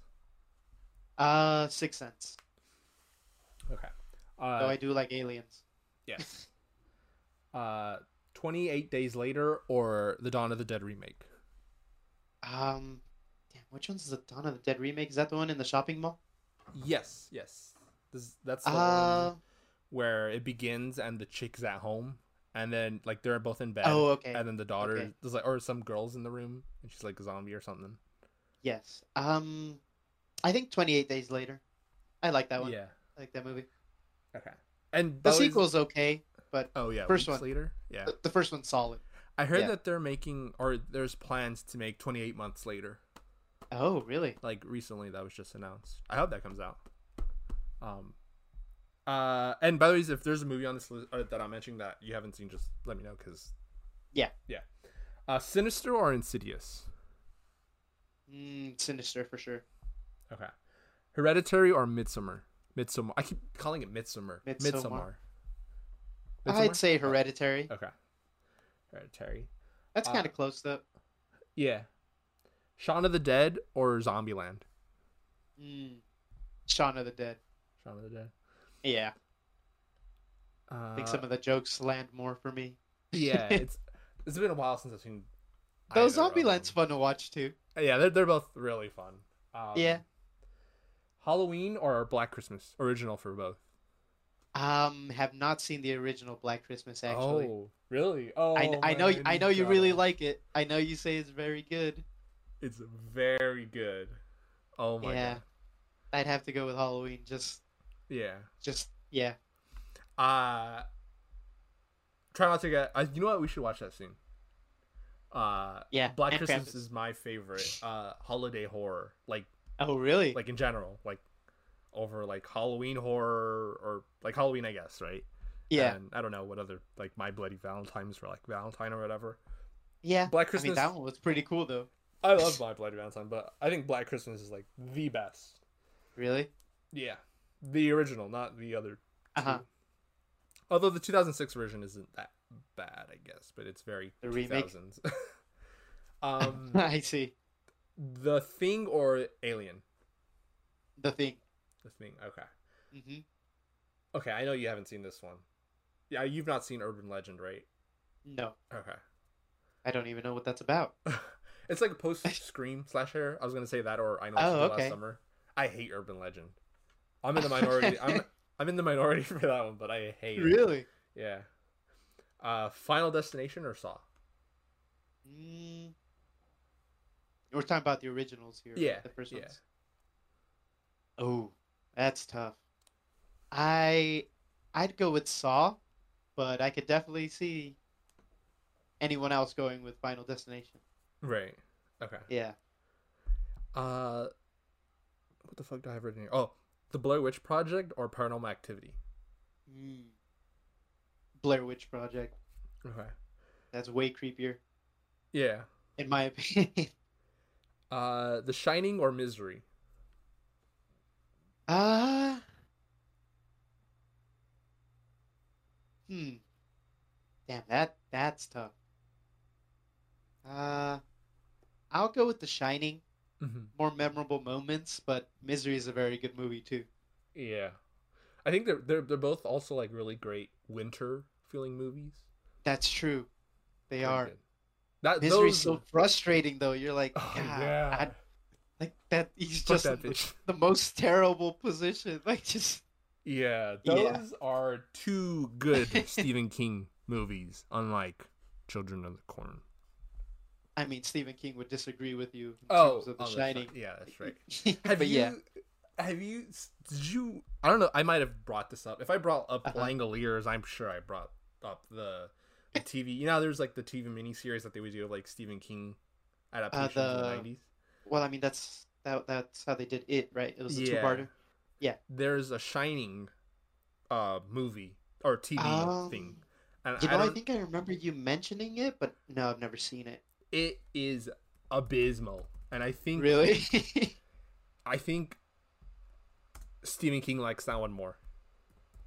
Uh, Sixth Sense. Okay. Though Uh, I do like aliens. yes. uh, Twenty Eight Days Later or the Dawn of the Dead remake. Um, damn, which one's the Dawn of the Dead remake? Is that the one in the shopping mall? Yes, yes. This, that's the Uh, one where it begins and the chick's at home, and then like they're both in bed. oh, okay. And then the daughter, Okay. there's like, or some girls in the room, and she's like a zombie or something. Yes. Um, I think Twenty Eight Days Later. I like that one. Yeah. I like that movie. Okay. And The sequel's okay, but Oh yeah. first weeks one. later. Yeah. the, the first one's solid. I heard yeah. that they're making, or there's plans to make 28 months later. Oh, really? Like recently, that was just announced. I hope that comes out. Um. Uh, and by the way, if there's a movie on this list uh, that I'm mentioning that you haven't seen, just let me know because. Yeah. Yeah. Uh, Sinister or Insidious? Mm, sinister for sure. Okay. Hereditary or Midsummer? Midsummer. I keep calling it Midsummer. Midsommar. Midsummer. I'd say Hereditary. Okay. Hereditary. That's uh, kind of close though. Yeah. Shaun of the Dead or Zombieland? Mm. Shaun of the Dead. Shaun of the Dead. Yeah, Uh, I think some of the jokes land more for me. yeah, it's it's been a while since I've seen. Though Zombieland's fun to watch too. Yeah, they're they're both really fun. Um, Yeah. Halloween or Black Christmas original for both. Um, have not seen the original Black Christmas actually. Oh, really? Oh, I, I know I know you really like it. I know you say it's very good. It's very good. Oh my yeah, god. I'd have to go with Halloween. Just Yeah. just yeah. Uh try not to get. Uh, you know what? We should watch that soon. Uh, Yeah, Black Christmas is my favorite uh holiday horror. Like Oh really? like in general, like over like Halloween horror or like Halloween, I guess, right? yeah, And I don't know what other like My Bloody Valentine's for like Valentine or whatever. yeah. Black I Christmas. mean that one was pretty cool though. I love My Bloody Valentine, but I think Black Christmas is like the best. Really? Yeah, the original, not the other. Uh huh. two. Although the 2006 version isn't that bad, I guess, but it's very The remake? 2000s. um, I see. the Thing or Alien? The thing. The Thing. Okay. hmm Okay, I know you haven't seen this one. Yeah, you've not seen Urban Legend, right? No, Okay. I don't even know what that's about. it's like a post Scream slasher. I was gonna say that, or I know Oh, okay. last summer. I hate Urban Legend. I'm in the minority. I'm I'm in the minority for that one, but I hate it. Really? Yeah. Uh, Final Destination or Saw? Mm. We're talking about the originals here. Yeah, The first yeah. ones. Oh, that's tough. I I'd go with Saw, but I could definitely see anyone else going with Final Destination. Right. Okay. Yeah. Uh, what the fuck do I have written here? Oh, The Blair Witch Project or Paranormal Activity? Mm. Blair Witch Project. Okay. That's way creepier, Yeah. in my opinion. Uh, The Shining or Misery? Ah. hmm. Damn, that that's tough. Uh, I'll go with The Shining. Mm-hmm. More memorable moments, but Misery is a very good movie too. Yeah. I think they're they're they're both also like really great winter feeling movies. That's true. They are. That Misery's those- so frustrating though. You're like, Oh, yeah. Like that. He's Fuck just that in the, the most terrible position. Like just Yeah, those Yeah. are two good Stephen King movies, unlike Children of the Corn. I mean, Stephen King would disagree with you in Oh, terms of The oh, that's right. Shining. Yeah, that's right. Have but you? yeah, Have you? Did you? I don't know. I might have brought this up. If I brought up Uh-huh. Langoliers, I'm sure I brought up the, the TV. You know, there's like the TV miniseries that they would do of like Stephen King adaptations in the- the '90s. Well, I mean that's that that's how they did it, right? It was a Yeah. two-parter. Yeah. There's a Shining, uh, movie or TV Um, thing, and You I know, I, don't. think I remember you mentioning it, but no, I've never seen it. it is abysmal, and I think Really? I think Stephen King likes that one more.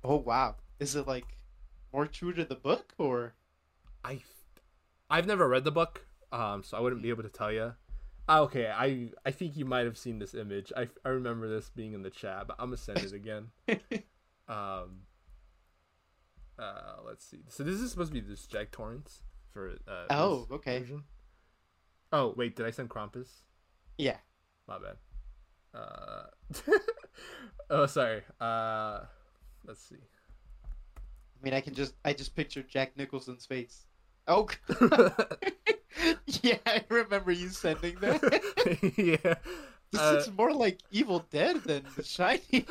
oh wow, is it like more true to the book or? I I've never read the book, um, so I wouldn't be able to tell you. Okay, I I think you might have seen this image. I, I remember this being in the chat, but I'm gonna send it again. um. Uh, let's see. So this is supposed to be this Jack Torrance for uh. Oh, okay. version. Oh wait, did I send Krampus? Yeah. My bad. Uh. oh, sorry. Uh, let's see. I mean, I can just I just picture Jack Nicholson's face. Oh, yeah, I remember you sending that. yeah. This Uh, looks more like Evil Dead than The Shining.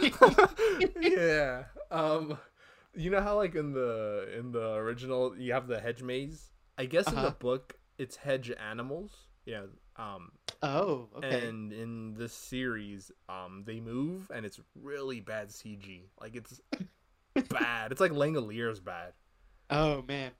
yeah. Um you know how like in the in the original you have the hedge maze? I guess in the Uh-huh. book it's hedge animals. Yeah. Um oh, okay. and in this series um they move and it's really bad CG. Like it's bad. It's like Langolier's bad. Oh man,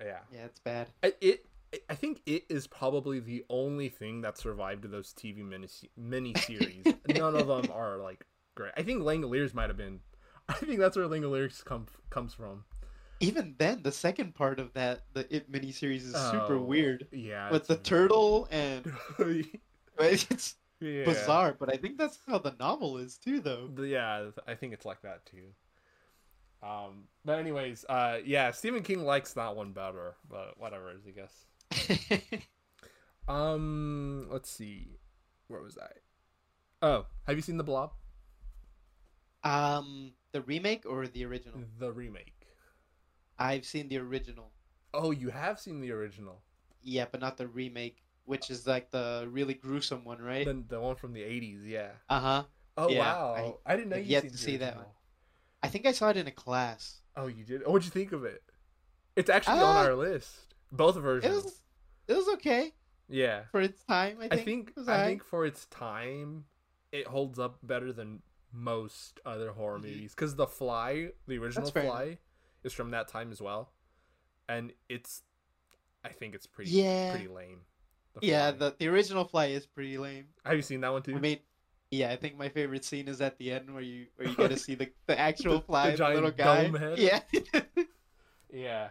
Yeah. yeah, it's bad. I, it I think it is probably the only thing that survived those TV mini mini series. None of them are like great. I think Langoliers might have been. I think that's where Langoliers come comes from. Even then, the second part of that, the It miniseries is super Oh, weird Yeah, with the turtle and it's yeah. bizarre. But I think that's how the novel is too, though. Yeah, I think it's like that too. Um, but anyways, uh, yeah, Stephen King likes that one better, but whatever, I guess. Um, let's see, where was I? Oh, have you seen the Blob? um, the remake or the original? The remake. I've seen the original. Oh, you have seen the original. Yeah, but not the remake, which is like the really gruesome one, right? The, the one from the 80s, yeah. Uh huh. Oh, Yeah, wow. I, didn't know you yet seen to the see that original. I think I saw it in a class. Oh, you did? Oh, what'd you think of it? It's actually on Uh, our list. Both It versions. was, it was okay Yeah. for its time. I I think. think It was I alright. think for its time, it holds up better than most other horror movies. Because The Fly, the original fair Fly, is from that time as well, and it's, I think it's pretty Yeah. pretty lame. The Yeah, Fly. the the original Fly is pretty lame. have you seen that one too? I mean, yeah, I think my favorite scene is at the end where you where you get to see the, the actual The- fly, the the, giant little guy. dome head? Yeah. Yeah.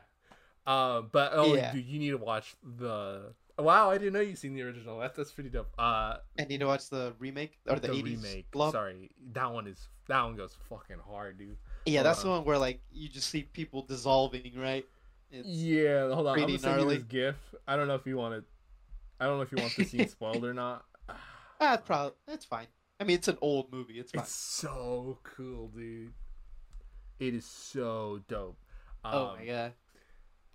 Um, but oh, Yeah. dude, you need to watch the. Wow, I didn't know you seen the original. That's that's pretty dope. Uh, I need to watch the remake or the, the 80s remake. Blob. Sorry, that one is that one goes fucking hard, dude. Yeah, that's Uh, the one where like you just see people dissolving, right? It's, Yeah, hold on. I'm gonna send you this GIF. I don't know if you want it. I don't know if you want the scene spoiled or not. Ah, probably that's fine. I mean, it's an old movie. It's fine. It's so cool, dude. It is so dope. oh Um, my god.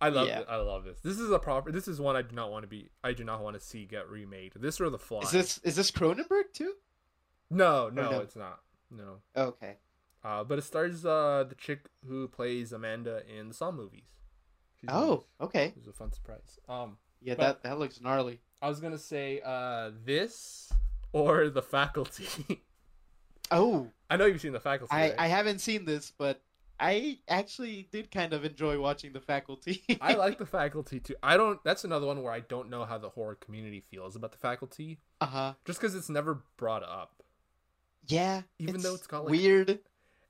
I love Yeah. it. I love this. This is a proper. This is one I do not want to be. I do not want to see get remade. This or the Fly. Is this is this Cronenberg too? No, no, no? it's not. No. Okay. Uh, but it stars uh the chick who plays Amanda in the Saw movies. She's Oh, those. okay. It was a fun surprise. Um, Yeah, that that looks gnarly. I was gonna say uh this or the Faculty. Oh, I know you've seen the Faculty. I right? I haven't seen this, but I actually did kind of enjoy watching The Faculty. I like the Faculty too. I don't. That's another one where I don't know how the horror community feels about the Faculty, Uh huh. just because it's never brought up. Yeah. Even though it's got, like, weird.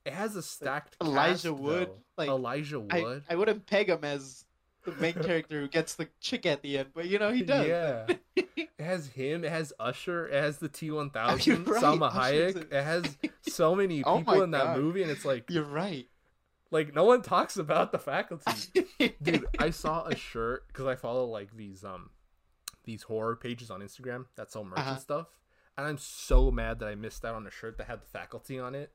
It has a stacked Elijah cast, Wood, though. like, Elijah I, Wood. I wouldn't peg him as the main character who gets the chick at the end, but you know he does. Yeah. it has him. It has Usher. It has the T one thousand. Salma Hayek. in- It has so many Oh people my in that God. movie, and it's like, You're right. Like no one talks about the Faculty. Dude, I saw a shirt because I follow like these um these horror pages on Instagram that sell merch Uh-huh. and stuff, and I'm so mad that I missed out on a shirt that had the Faculty on it,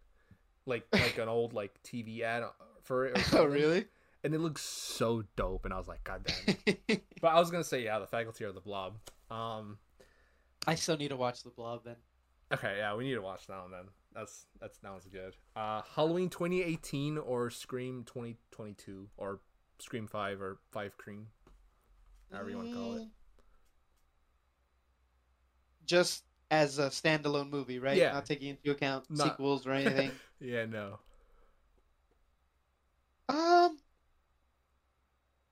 like like an old like TV ad for it. Or oh really? And it looks so dope, and I was like, God damn it. But I was gonna say, yeah, the faculty or the blob. Um, I still need to watch the Blob then. okay, yeah, we need to watch that one then. That's that's that one's good. Uh, Halloween 2018 or Scream 2022 or Scream 5 or 5 Cream, however you want to call it. Just as a standalone movie, right? Yeah. Not taking into account Not- sequels or anything. Yeah, no. um,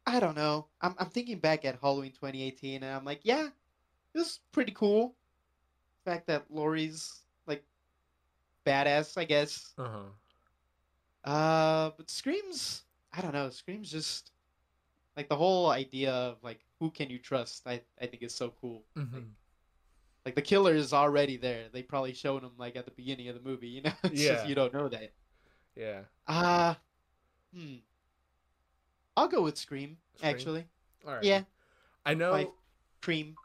I don't know. I'm I'm thinking back at Halloween 2018, and I'm like, yeah, it was pretty cool. The fact that Laurie's badass, I guess. Uh huh. Uh, but Scream's, I don't know. Scream's just like the whole idea of like who can you trust. I I think is so cool. hmm Like the killer is already there. They probably showed him like at the beginning of the movie. You know, it's Yeah. just you don't know that. Yeah. Uh hmm. I'll go with Scream. Scream? Actually, All right. yeah, I know Five. Cream.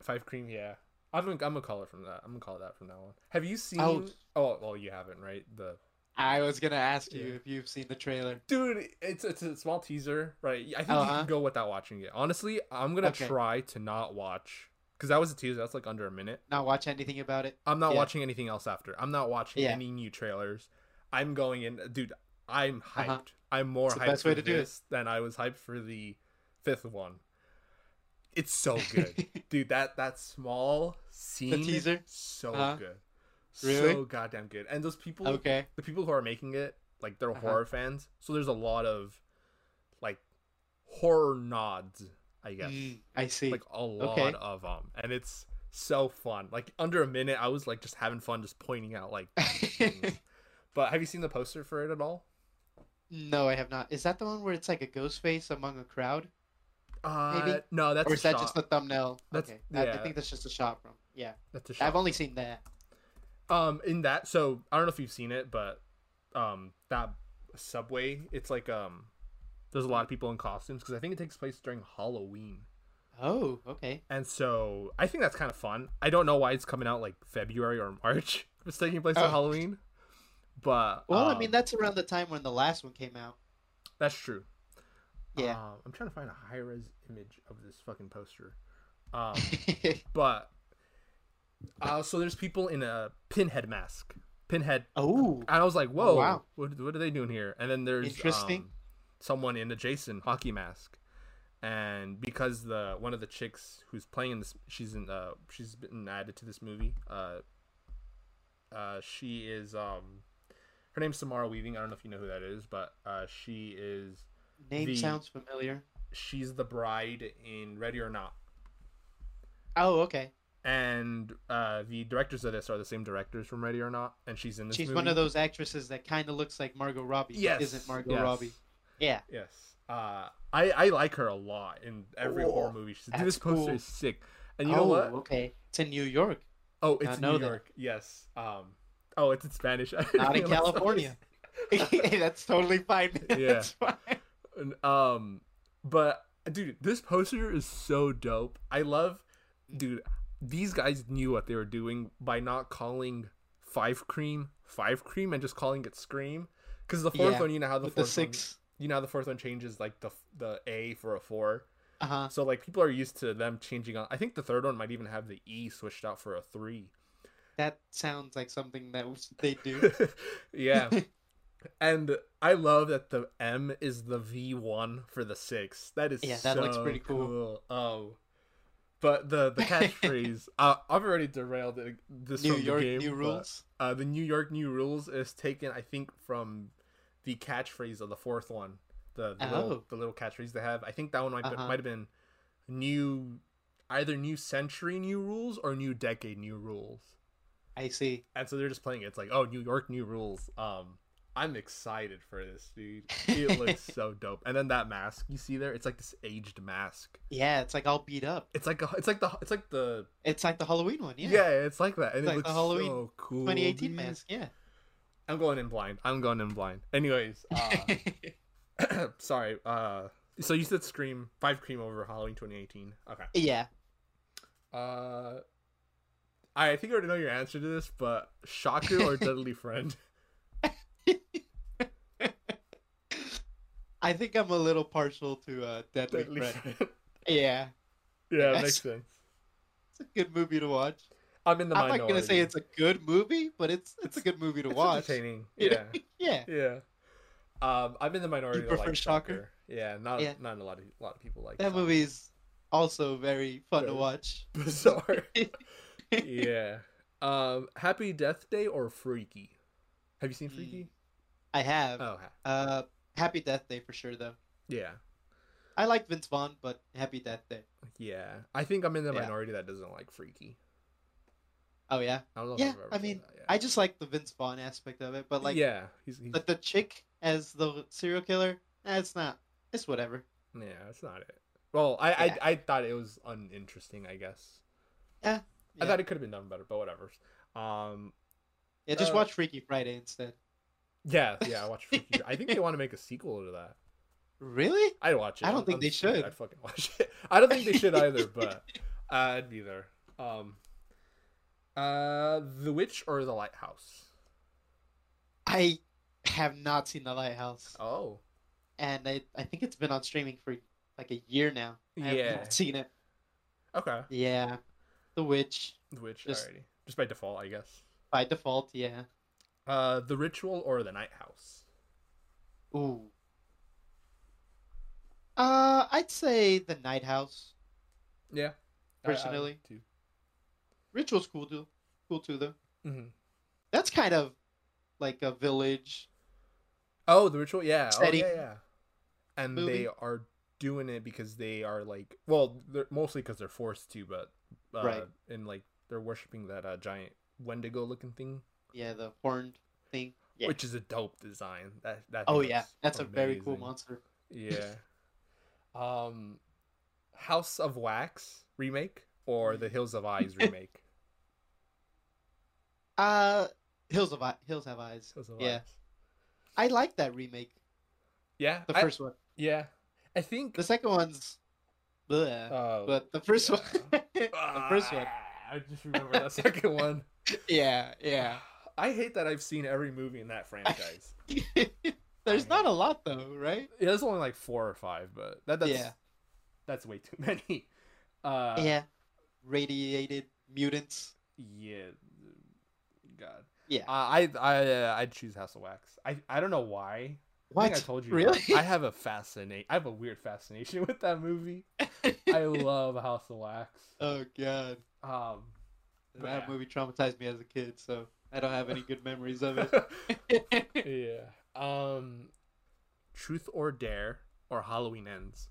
Five Cream. Yeah. I'm gonna, I'm gonna call it from that. I'm gonna call it that from now on. Have you seen? Oh. oh well, you haven't, right? The I was gonna ask you Yeah. if you've seen the trailer. Dude, it's it's a small teaser, right? I think you Uh-huh. can go without watching it. Honestly, I'm gonna Okay. try to not watch because that was a teaser. That's like under a minute. Not watch anything about it. I'm not Yeah. watching anything else after. I'm not watching Yeah. any new trailers. I'm going in, dude. I'm hyped. Uh-huh. I'm more It's the hyped best for way to do it. this than I was hyped for the fifth one. It's so good, dude. That that small scene, the teaser? so Uh-huh. good, Really? so goddamn good. And those people, okay. the people who are making it, like they're Uh-huh. horror fans, so there's a lot of like horror nods, I guess. Mm, I see. Like a lot Okay. of them, and it's so fun. Like under a minute, I was like just having fun, just pointing out like. but have you seen the poster for it at all? no, I have not. Is that the one where it's like a ghost face among a crowd, Uh, Maybe? no, that's or a is that shot. just the thumbnail? That's- okay, I- I, think that's just a shot from. Yeah, That's a shot. I've only seen that. Um, in that, so I don't know if you've seen it, but um, that subway, it's like um, there's a lot of people in costumes because I think it takes place during Halloween. Oh, okay. And so I think that's kind of fun. I don't know why it's coming out like February or March. if It's taking place Oh. on Halloween. But Well, I um, mean that's around the time when the last one came out. that's true. Yeah. Um, I'm trying to find a high res image of this fucking poster. Um, but uh, so there's people in a pinhead mask. Pinhead. oh, And I was like, whoa, wow. what, what are they doing here? And then there's Interesting. um, someone in a Jason hockey mask. And because the one of the chicks who's playing in this, she's in, uh, she's been added to this movie. Uh, uh, she is, um, her name's Samara Weaving. I don't know if you know who that is, but uh, she is, name the- sounds familiar. she's the bride in Ready or Not. Oh, okay. And uh, the directors of this are the same directors from Ready or Not, and she's in this. She's movie. one of those actresses that kind of looks like Margot Robbie. Yes, isn't Margot yes. Robbie? Yeah. Yes. Uh, I I like her a lot in every Oh, horror movie. She's this poster cool. is sick. And you know oh, what? okay. It's in New York, Oh, it's in know New that. York. Yes. Um. Oh, it's in Spanish. not in California. That's totally fine. Yeah. That's fine. And, um, But dude, this poster is so dope. I love, dude. These guys knew what they were doing by not calling Five Cream Five Cream and just calling it Scream. Because the fourth Yeah, one, you know how the With the fourth one, six. you know how the fourth one changes like the the A for a four. Uh huh. So like people are used to them changing on. I think the third one might even have the E switched out for a three. That sounds like something that they do. yeah. And I love that the M is the V1 for the six. That is Yeah, that looks pretty cool. Oh, but the the catchphrase uh, I've already derailed it, this New from York the game. new but, rules. uh, the New York new rules is taken, I think, from the catchphrase of the fourth one. The the, little, Oh. the little catchphrase they have. I think that one might Uh-huh. might have been new, either new century new rules or new decade new rules I see. and so they're just playing it. It's like, oh, New York, new rules. Um, I'm excited for this, dude. It looks so dope. And then that mask you see there, it's like this aged mask. Yeah, it's like all beat up. It's like a, it's like the, it's like the, It's like the Halloween one. Yeah. yeah, it's like that, and It's it like looks the Halloween so cool. 2018 dude. mask. Yeah. I'm going in blind. I'm going in blind. Anyways, uh, sorry. Uh, so you said Scream five Cream over Halloween 2018. Okay. yeah. Uh, I think I already know your answer to this, but Shocker or Deadly Friend? I think I'm a little partial to uh, Deadly, Deadly. Yeah, Yeah, Yes. makes sense. it's a good movie to watch. I'm in the minority. I'm minority. not gonna say it's a good movie, but it's it's a good movie to It's watch. entertaining. Yeah, yeah. yeah. Um, I'm in the minority. You prefer like Shocker? Shocker. Yeah, not Yeah. not a lot of a lot of people like That Shocker. movie's also very fun to watch. bizarre. yeah. Um, Happy Death Day or Freaky? Have you seen Freaky? I have. Oh, Uh, Happy Death Day for sure though. yeah, I like Vince Vaughn, but Happy Death Day. yeah. I think I'm in the Yeah. minority that doesn't like Freaky. Oh yeah, I don't know. if yeah. I've ever I mean, that, yeah. I just like the Vince Vaughn aspect of it, but like, yeah, he's, he's but the chick as the serial killer, eh, it's not. It's whatever. yeah, that's not it. Well, I, Yeah. I I thought it was uninteresting. I guess Yeah. I thought it could have been done better, but whatever. Um, Yeah, just Uh, watch Freaky Friday instead. Yeah, yeah. I watch Freaky. I think they want to make a sequel to that. Really? I'd watch it. I don't I'm- think I'm they should. I'd fucking watch it. I don't think they should either, but I'd be there. Um, uh, The Witch or The Lighthouse? I have not seen The Lighthouse, Oh, and I I think it's been on streaming for like a year now. I Yeah. not seen it. okay. Yeah, The Witch The Witch, Just- alrighty. Just by default, I guess. by default. Yeah. Uh, The Ritual or The Night House? Ooh. Uh, I'd say The Night House. Yeah. Personally. too. Ritual's cool too. Cool too though. hmm That's kind of like a village. Oh, The Ritual. Yeah. Oh, yeah, yeah. And movie. they are doing it because they are like, well, they're mostly because they're forced to, but uh, Right. And like they're worshiping that uh, giant Wendigo looking thing. Yeah, the horned thing. Yeah. which is a dope design. That that. oh yeah, looks that's a very cool monster. Yeah. um, House of Wax remake or the Hills of Eyes remake. Uh, Hills of Eye- Hills Have Eyes. Hills of Yeah, Eyes. I like that remake. Yeah. The I- first one. yeah. I think. The second one's, bleh. uh, but the first one, the first one. Ah, I just remember that second one. Yeah, yeah. I hate that I've seen every movie in that franchise. There's not a lot though, right? yeah, there's only like four or five, but that, that's Yeah. that's way too many. Uh, yeah. Radiated mutants. Yeah. God. Yeah. Uh, I I uh, I'd choose House of Wax. I I don't know why. I What? think I told you. Really? I have a fascinate. I have a weird fascination with that movie. I love House of Wax. oh god. Um. That Yeah. movie traumatized me as a kid, so I don't have any good memories of it. yeah. Um. Truth or Dare or Halloween Ends.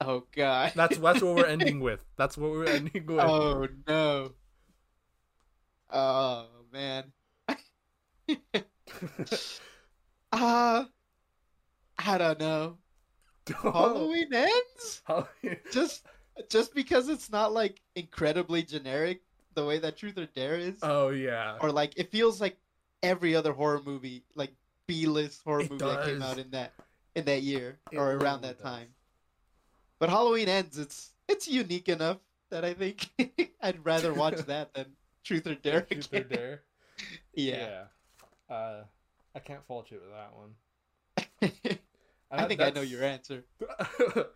oh god. That's that's what we're ending with. That's what we're ending with. Oh no. Oh man. Uh I don't know. Halloween ends? Halloween. Just just because it's not like incredibly generic the way that Truth or Dare is. Oh yeah. or like it feels like every other horror movie, like B list horror It movie that came out in that in that year It or around really that does. time. But Halloween ends. It's it's unique enough that I think I'd rather watch that than Truth or Dare. Truth or. Dare. Yeah. Uh, I can't fault you with that one. I think I know your answer. answer.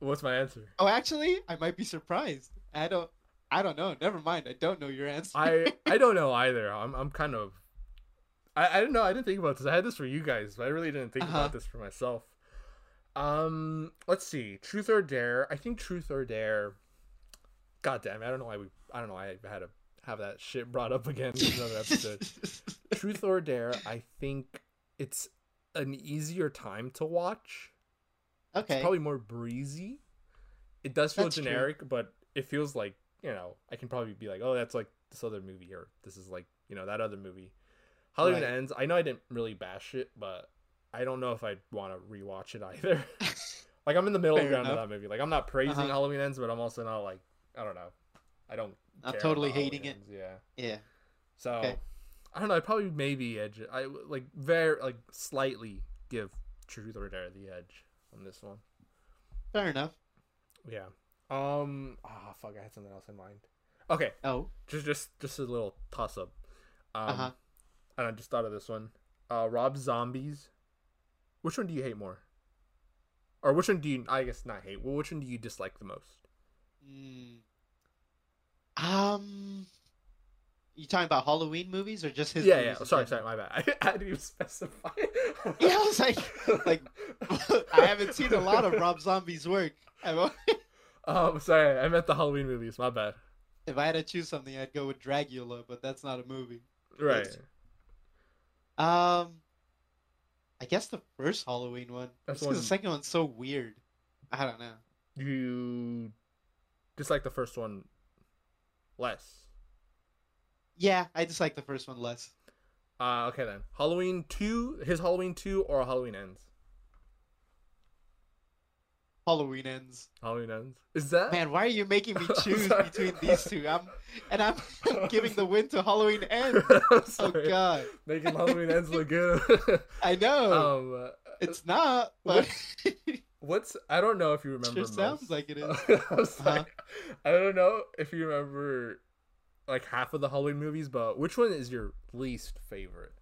What's my answer? Oh, actually, I might be surprised. I don't. I don't know. Never mind. I don't know your answer. I I don't know either. I'm I'm kind of. I I don't know. I didn't think about this. I had this for you guys, but I really didn't think Uh-huh. about this for myself. Um, let's see. Truth or Dare. I think Truth or Dare. God damn! it, I don't know why we. I don't know. why I had to have that shit brought up again in another episode. Truth or Dare. I think it's an easier time to watch. okay. It's probably more breezy. It does feel That's true. generic, but it feels like you know I can probably be like, oh, that's like this other movie, or this is like you know that other movie. Halloween Right. ends. I know I didn't really bash it, but I don't know if I'd want to rewatch it either. like I'm in the middle Fair ground of that movie. Like I'm not praising Uh-huh. Halloween ends, but I'm also not like I don't know. I don't. Not care totally hating Halloween Ends, Yeah. yeah. So Okay. I don't know. I'd probably maybe edge. it. I like very like slightly give Truth or Dare the edge on this one. Fair enough. Yeah. Um. Ah, fuck. I had something else in mind. Okay. Oh. Just, just, just a little toss up. Um, Uh-huh. And I just thought of this one. Uh, Rob Zombies. Which one do you hate more? Or which one do you? I guess not hate. Well, which one do you dislike the most? Mm. Um. You talking about Halloween movies or just his? yeah, yeah. Sorry, sorry. My bad. I, I didn't even specify. Yeah, I was like, like, I haven't seen a lot of Rob Zombie's work. Um, sorry. I meant the Halloween movies. My bad. If I had to choose something, I'd go with Dragula, but that's not a movie. Right. Um, I guess the first Halloween one. That's one- the second one's so weird. I don't know. You dislike the first one less. Yeah, I just like the first one less. Uh, okay then. Halloween two, his Halloween two, or Halloween ends. Halloween ends. Halloween ends. Is that Man, why are you making me choose between these two? I'm and I'm giving the win to Halloween ends. I'm Oh. God, Making Halloween ends look good. I know um, it's not, but what's I don't know if you remember. sure sounds like it is. I was Uh-huh. like, I don't know if you remember like half of the Halloween movies, but which one is your least favorite?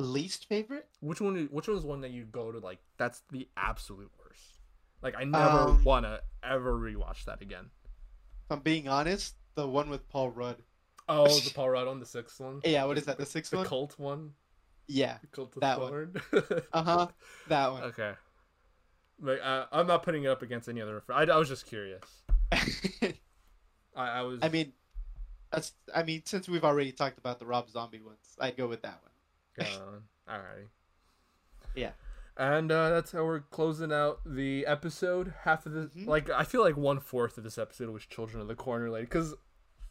Least favorite? Which one? Which one is one that you go to like? That's the absolute. Like I never Um, wanna ever rewatch that again. If I'm being honest, the one with Paul Rudd. Oh, the Paul Rudd on the sixth one. Yeah, what is that? The sixth The one? The cult one. Yeah. The cult of That one. Uh huh. That one. okay. Like uh, I'm not putting it up against any other. I, I was just curious. I, I was. I mean, that's. I mean, since we've already talked about the Rob Zombie ones, I'd go with that one. Uh, alrighty. Yeah. And uh, that's how we're closing out the episode. Half of the Mhm. like, I feel like one fourth of this episode was Children of the Corner, like, because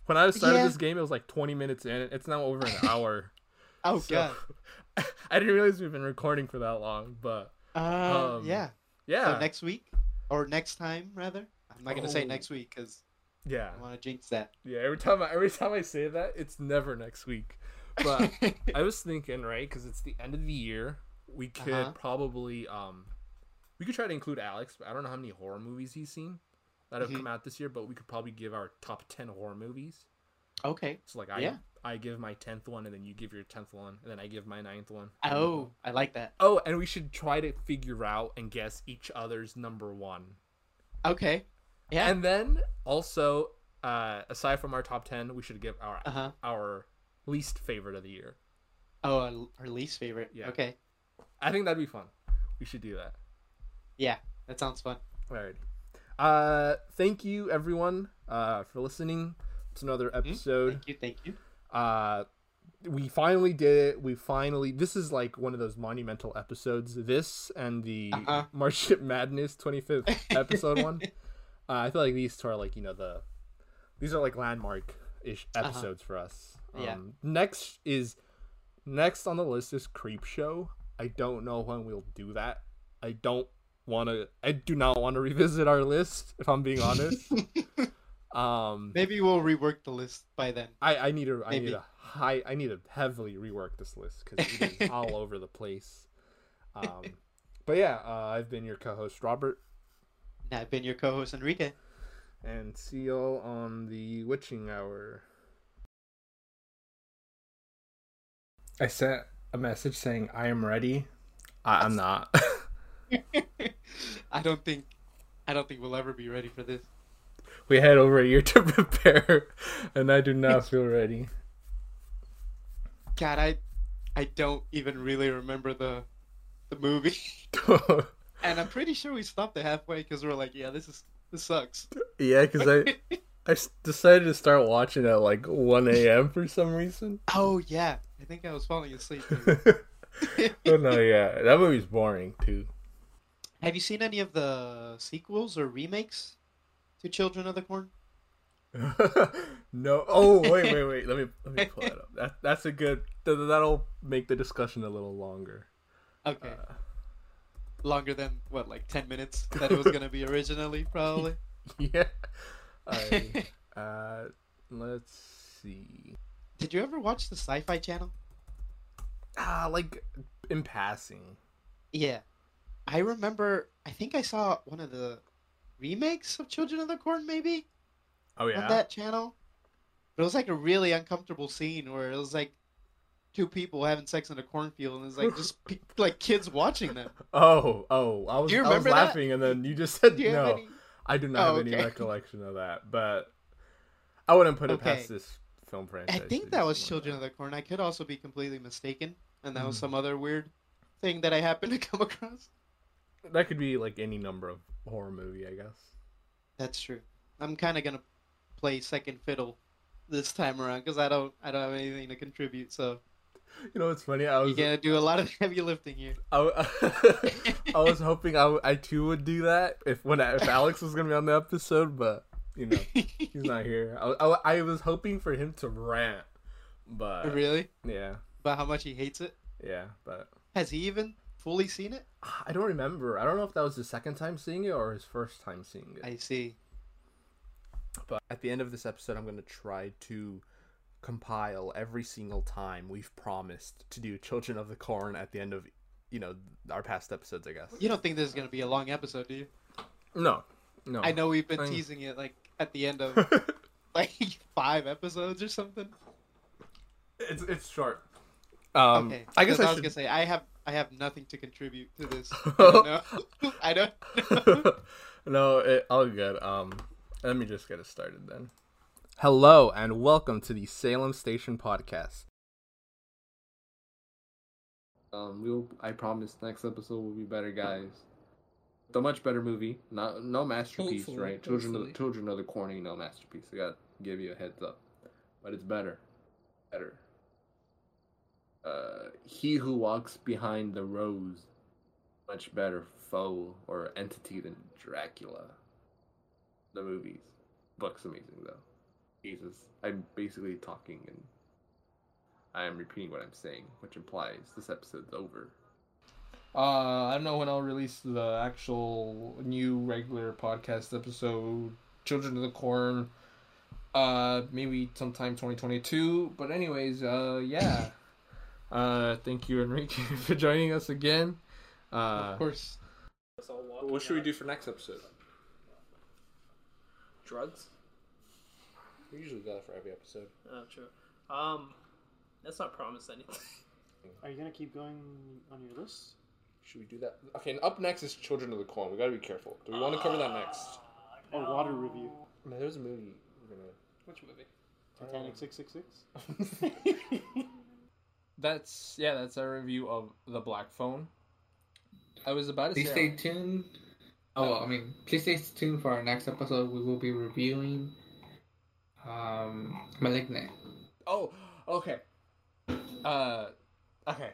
when I started Yeah. this game, it was like 20 minutes in. It's now over an hour. Oh So- god. I didn't realize we've been recording for that long, but Uh, um, yeah. yeah, So next week or next time rather. I'm not gonna say Oh. next week because yeah, I want to jinx that. yeah. Every time, I, every time I say that, it's never next week. But I was thinking, right, because it's the end of the year, we could Uh-huh. probably um, we could try to include Alex. But I don't know how many horror movies he's seen that have Mhm. come out this year, but we could probably give our top ten horror movies. okay. So like I Yeah. I give my tenth one, and then you give your tenth one, and then I give my ninth one. Oh, I like that. Oh, and we should try to figure out and guess each other's number one. Okay. Yeah. And then also, uh, aside from our top ten, we should give our Uh huh. our least favorite of the year. Oh, our- our least favorite. Yeah. Okay. I think that'd be fun. We should do that. Yeah, that sounds fun. Alright. Uh, thank you everyone uh, for listening to another episode. Thank you. Thank you. Uh, we finally did it. We finally. This is like one of those monumental episodes. This and the Uh-huh. Marship Madness 25th episode one. Uh, I feel like these two are like you know the these are like landmark ish Uh-huh. episodes for us. Yeah. Um, next is next on the list is Creepshow. I don't know when we'll do that. I don't want to. I do not want to revisit our list. If I'm being honest. um, Maybe we'll rework the list by then. I, I need to I need Maybe. to high I need to heavily rework this list because it is all over the place. Um, But yeah, uh, I've been your co-host Robert, And I've been your co-host Enrique. and see y'all on the witching hour. I sent a message saying I am ready. I- I'm not. I don't think, I don't think we'll ever be ready for this. we had over a year to prepare, and I do not feel ready. God, I, I don't even really remember the, the movie, and I'm pretty sure we stopped it halfway because we're like, yeah, this is this sucks. yeah, because I I decided to start watching at like 1 a.m. for some reason. oh yeah, I think I was falling asleep. oh no, yeah, that movie's boring too. Have you seen any of the sequels or remakes to Children of the Corn? no. Oh wait, wait, wait. Let me let me pull that up. That that's a good. That'll make the discussion a little longer. Okay, Uh, longer than what, like ten minutes that it was gonna be originally, probably. yeah. I, uh, let's see. Did you ever watch the Sci-Fi Channel? Ah, like in passing. Yeah, I remember. I think I saw one of the remakes of Children of the Corn, maybe Oh yeah. on that channel. But it was like a really uncomfortable scene where it was like two people having sex in a cornfield, and it's like just pe- like kids watching them. Oh, oh, I was, Do you I was remember that? laughing, and then you just said Do you no. have any? I do not Oh, have any recollection of that, but I wouldn't put it Okay. past this film franchise. I think that was Children of the Corn. I could also be completely mistaken, and that was Mhm. some other weird thing that I happened to come across. that. That could be like any number of horror movie, I guess. That's true. I'm kind of gonna play second fiddle this time around because I don't I don't have anything to contribute. So You know, it's funny. I was, gonna do a lot of heavy lifting here. I, I was hoping I, I too would do that if when I, if Alex was gonna be on the episode, but you know he's not here. I, I, I was hoping for him to rant, but oh, really? yeah, About how much he hates it? yeah, but Has he even fully seen it? I don't remember. I don't know if that was his second time seeing it or his first time seeing it. I see. But at the end of this episode, I'm going to try to compile every single time we've promised to do Children of the Corn at the end of, you know, our past episodes, I guess. You don't think this is gonna be a long episode, do you? No. No. I know we've been I- teasing it like at the end of like five episodes or something. it's it's short. Um, okay. I guess I, I was should... gonna say I have I have nothing to contribute to this. I don't know. I don't know. no, it, all good. Um, let me just get it started then. Hello and welcome to the Salem Station podcast. Um, we'll. I promise next episode will be better, guys. The much better movie, not no masterpiece, Hopefully, right? Children of hopefully. Children of the Corn ain't no masterpiece. I got to give you a heads up, but it's better, better. Uh, He Who Walks Behind the Rows, much better foe or entity than Dracula. The movies, book's amazing though. Jesus, I'm basically talking and I am repeating what I'm saying, which implies this episode's over. Uh, I don't know when I'll release the actual new regular podcast episode, Children of the Corn. Uh, maybe sometime 2022. But anyways, uh, yeah. uh, thank you, Enrique, for joining us again. Uh, of course. what should we do for next episode? Drugs. We usually do that for every episode. Oh, true. Um, let's not promise anything. Are you gonna keep going on your list? Should we do that? Okay, and up next is Children of the Corn. We gotta be careful. Do we want to cover that next? Or water review? Man, there's a movie we're gonna. Which movie? Titanic six six six. that's yeah. That's our review of the Black Phone. I was about to Please say. Please stay tuned. Oh, I mean, please stay tuned for our next episode. We will be reviewing um, Malignant. Oh, okay. Uh, okay.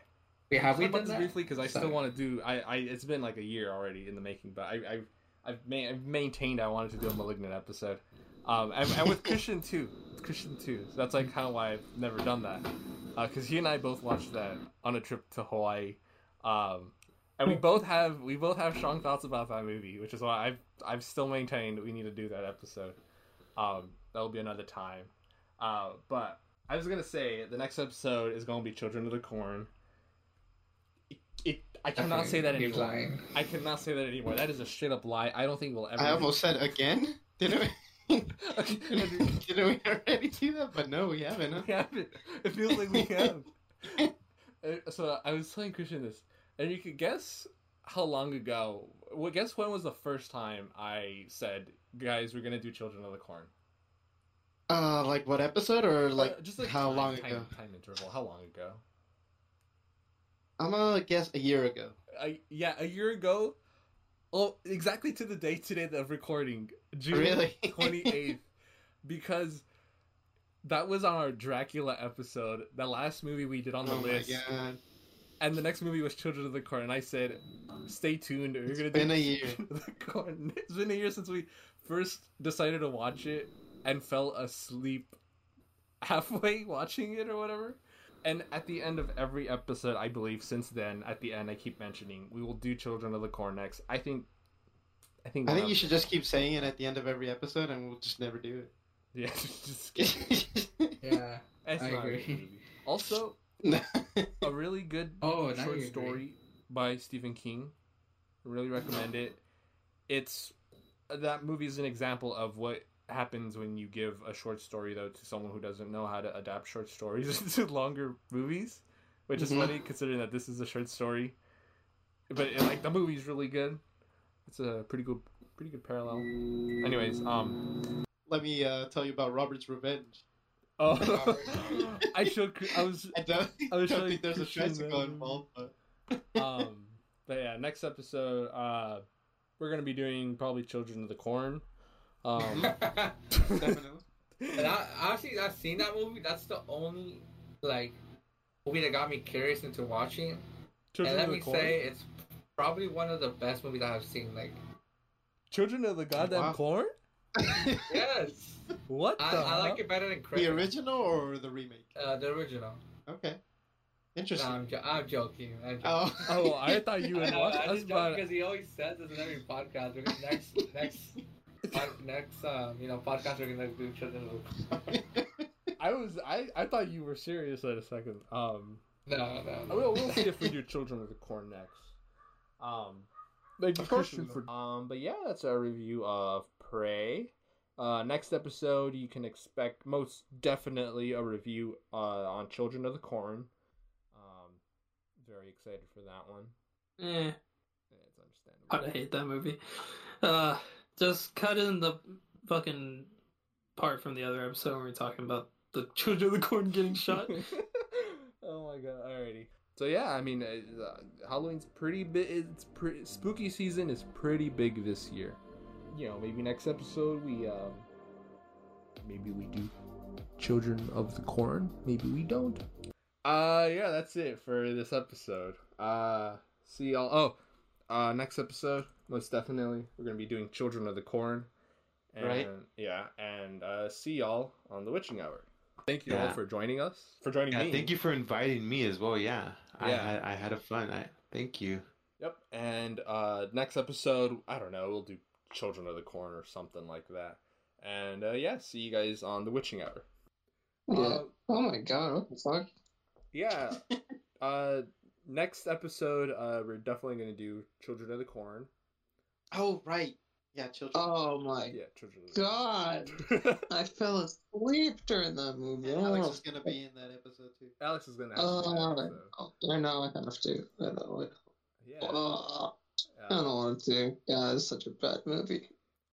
Wait, have we done this that? briefly because I still want to do. I, I it's been like a year already in the making, but I I've I've, ma- I've maintained I wanted to do a malignant episode, um, and, and with Christian too, Christian too. So that's like kind of why I've never done that, because he and I both watched that on a trip to Hawaii, um, and we both have we both have strong thoughts about that movie, which is why I've I've still maintained we need to do that episode. Um, that'll be another time, uh, but I was gonna say the next episode is gonna be Children of the Corn it, I cannot say that anymore. lying. I cannot say that anymore. That is a straight up lie. I don't think we'll ever. I almost said again. Didn't we? Didn't we already do that? But no, we haven't. Huh? we haven't. It feels like we have. Uh, so I was telling Christian this, and you could guess how long ago. Well, guess when was the first time I said, "Guys, we're gonna do Children of the Corn"? Uh, like what episode or like, Uh, just like how time- long time, ago? Time interval. How long ago? I'm gonna guess a year ago. Yeah, a year ago. Oh, exactly to the day today of recording, June Really? twenty eighth, because that was on our Dracula episode, the last movie we did on the Oh my list, god! and the next movie was Children of the Corn, and I said, "Stay tuned, we're It's gonna been do a year. The Corn." It's been a year since we first decided to watch it and fell asleep halfway watching it or whatever. And at the end of every episode, I believe since then, at the end, I keep mentioning we will do Children of the Corn next. I think, I think, I one think of- you should just keep saying it at the end of every episode, and we'll just never do it. Yeah, just skip. Yeah. It's I not agree. Also, a really good Oh, now you short agree. story by Stephen King. Really recommend it. It's that movie is an example of what happens when you give a short story though to someone who doesn't know how to adapt short stories into longer movies, which is Mhm. funny considering that this is a short story. But it, like the movie's really good. It's a pretty good, pretty good parallel. Anyways, um, Let me uh, tell you about Robert's Revenge. oh, I showed. I was I don't, I was don't showing think there's a tricycle involved, but um but yeah next episode uh we're gonna be doing probably children of the corn um definitely. And I, honestly, I've seen that movie. That's the only like movie that got me curious into watching. it. children and let me corn say, it's probably one of the best movies I've seen. Like, children of the goddamn Wow. corn yes, what I, the I like it better than the original or the remake? Uh, the original. Okay, No, interesting. I'm, jo- I'm joking. I'm joking. oh, oh i thought you I had know, watched I'm just joking because he always says this in every podcast. We're next, next, pod- next, um, you know, podcast we're gonna do children of i was i i thought you were serious at a second um No, no, no. we'll, we'll see if we do children of the corn next. Um thank you Of course christian for um but yeah that's our review of prey. Uh next episode you can expect most definitely a review uh on children of the corn. Um very excited for that one. Yeah, it's understandable. I hate that movie. Uh, just cut in the fucking part from the other episode where we're talking about the children of the corn getting shot. oh my god! Alrighty. So yeah, I mean, uh, Halloween's pretty big. It's pretty spooky season is pretty big this year. You know, maybe next episode we um, maybe we do Children of the Corn. Maybe we don't. Uh, yeah, that's it for this episode. Uh, see y'all. Oh, uh, next episode, most definitely, we're gonna be doing Children of the Corn. And, Right. Yeah, and uh, see y'all on the Witching Hour. Thank you all for joining us. For joining Yeah, me. thank you for inviting me as well. Yeah, I Yeah. had I had a fun. I thank you. Yep. And uh next episode, I don't know, we'll do Children of the Corn or something like that. And uh yeah, see you guys on the Witching Hour. Yeah. Uh, oh my god, what the fuck? yeah. uh next episode, uh we're definitely gonna do Children of the Corn. Oh right, yeah, children. Oh my Yeah, Children god. I fell asleep during that movie. Yeah, Alex Oh. is gonna be in that episode too. Alex is gonna have Oh, to do that, so, oh, I know I have to. I know. I know. yeah. Oh, I Uh, don't want to. God, it's such a bad movie.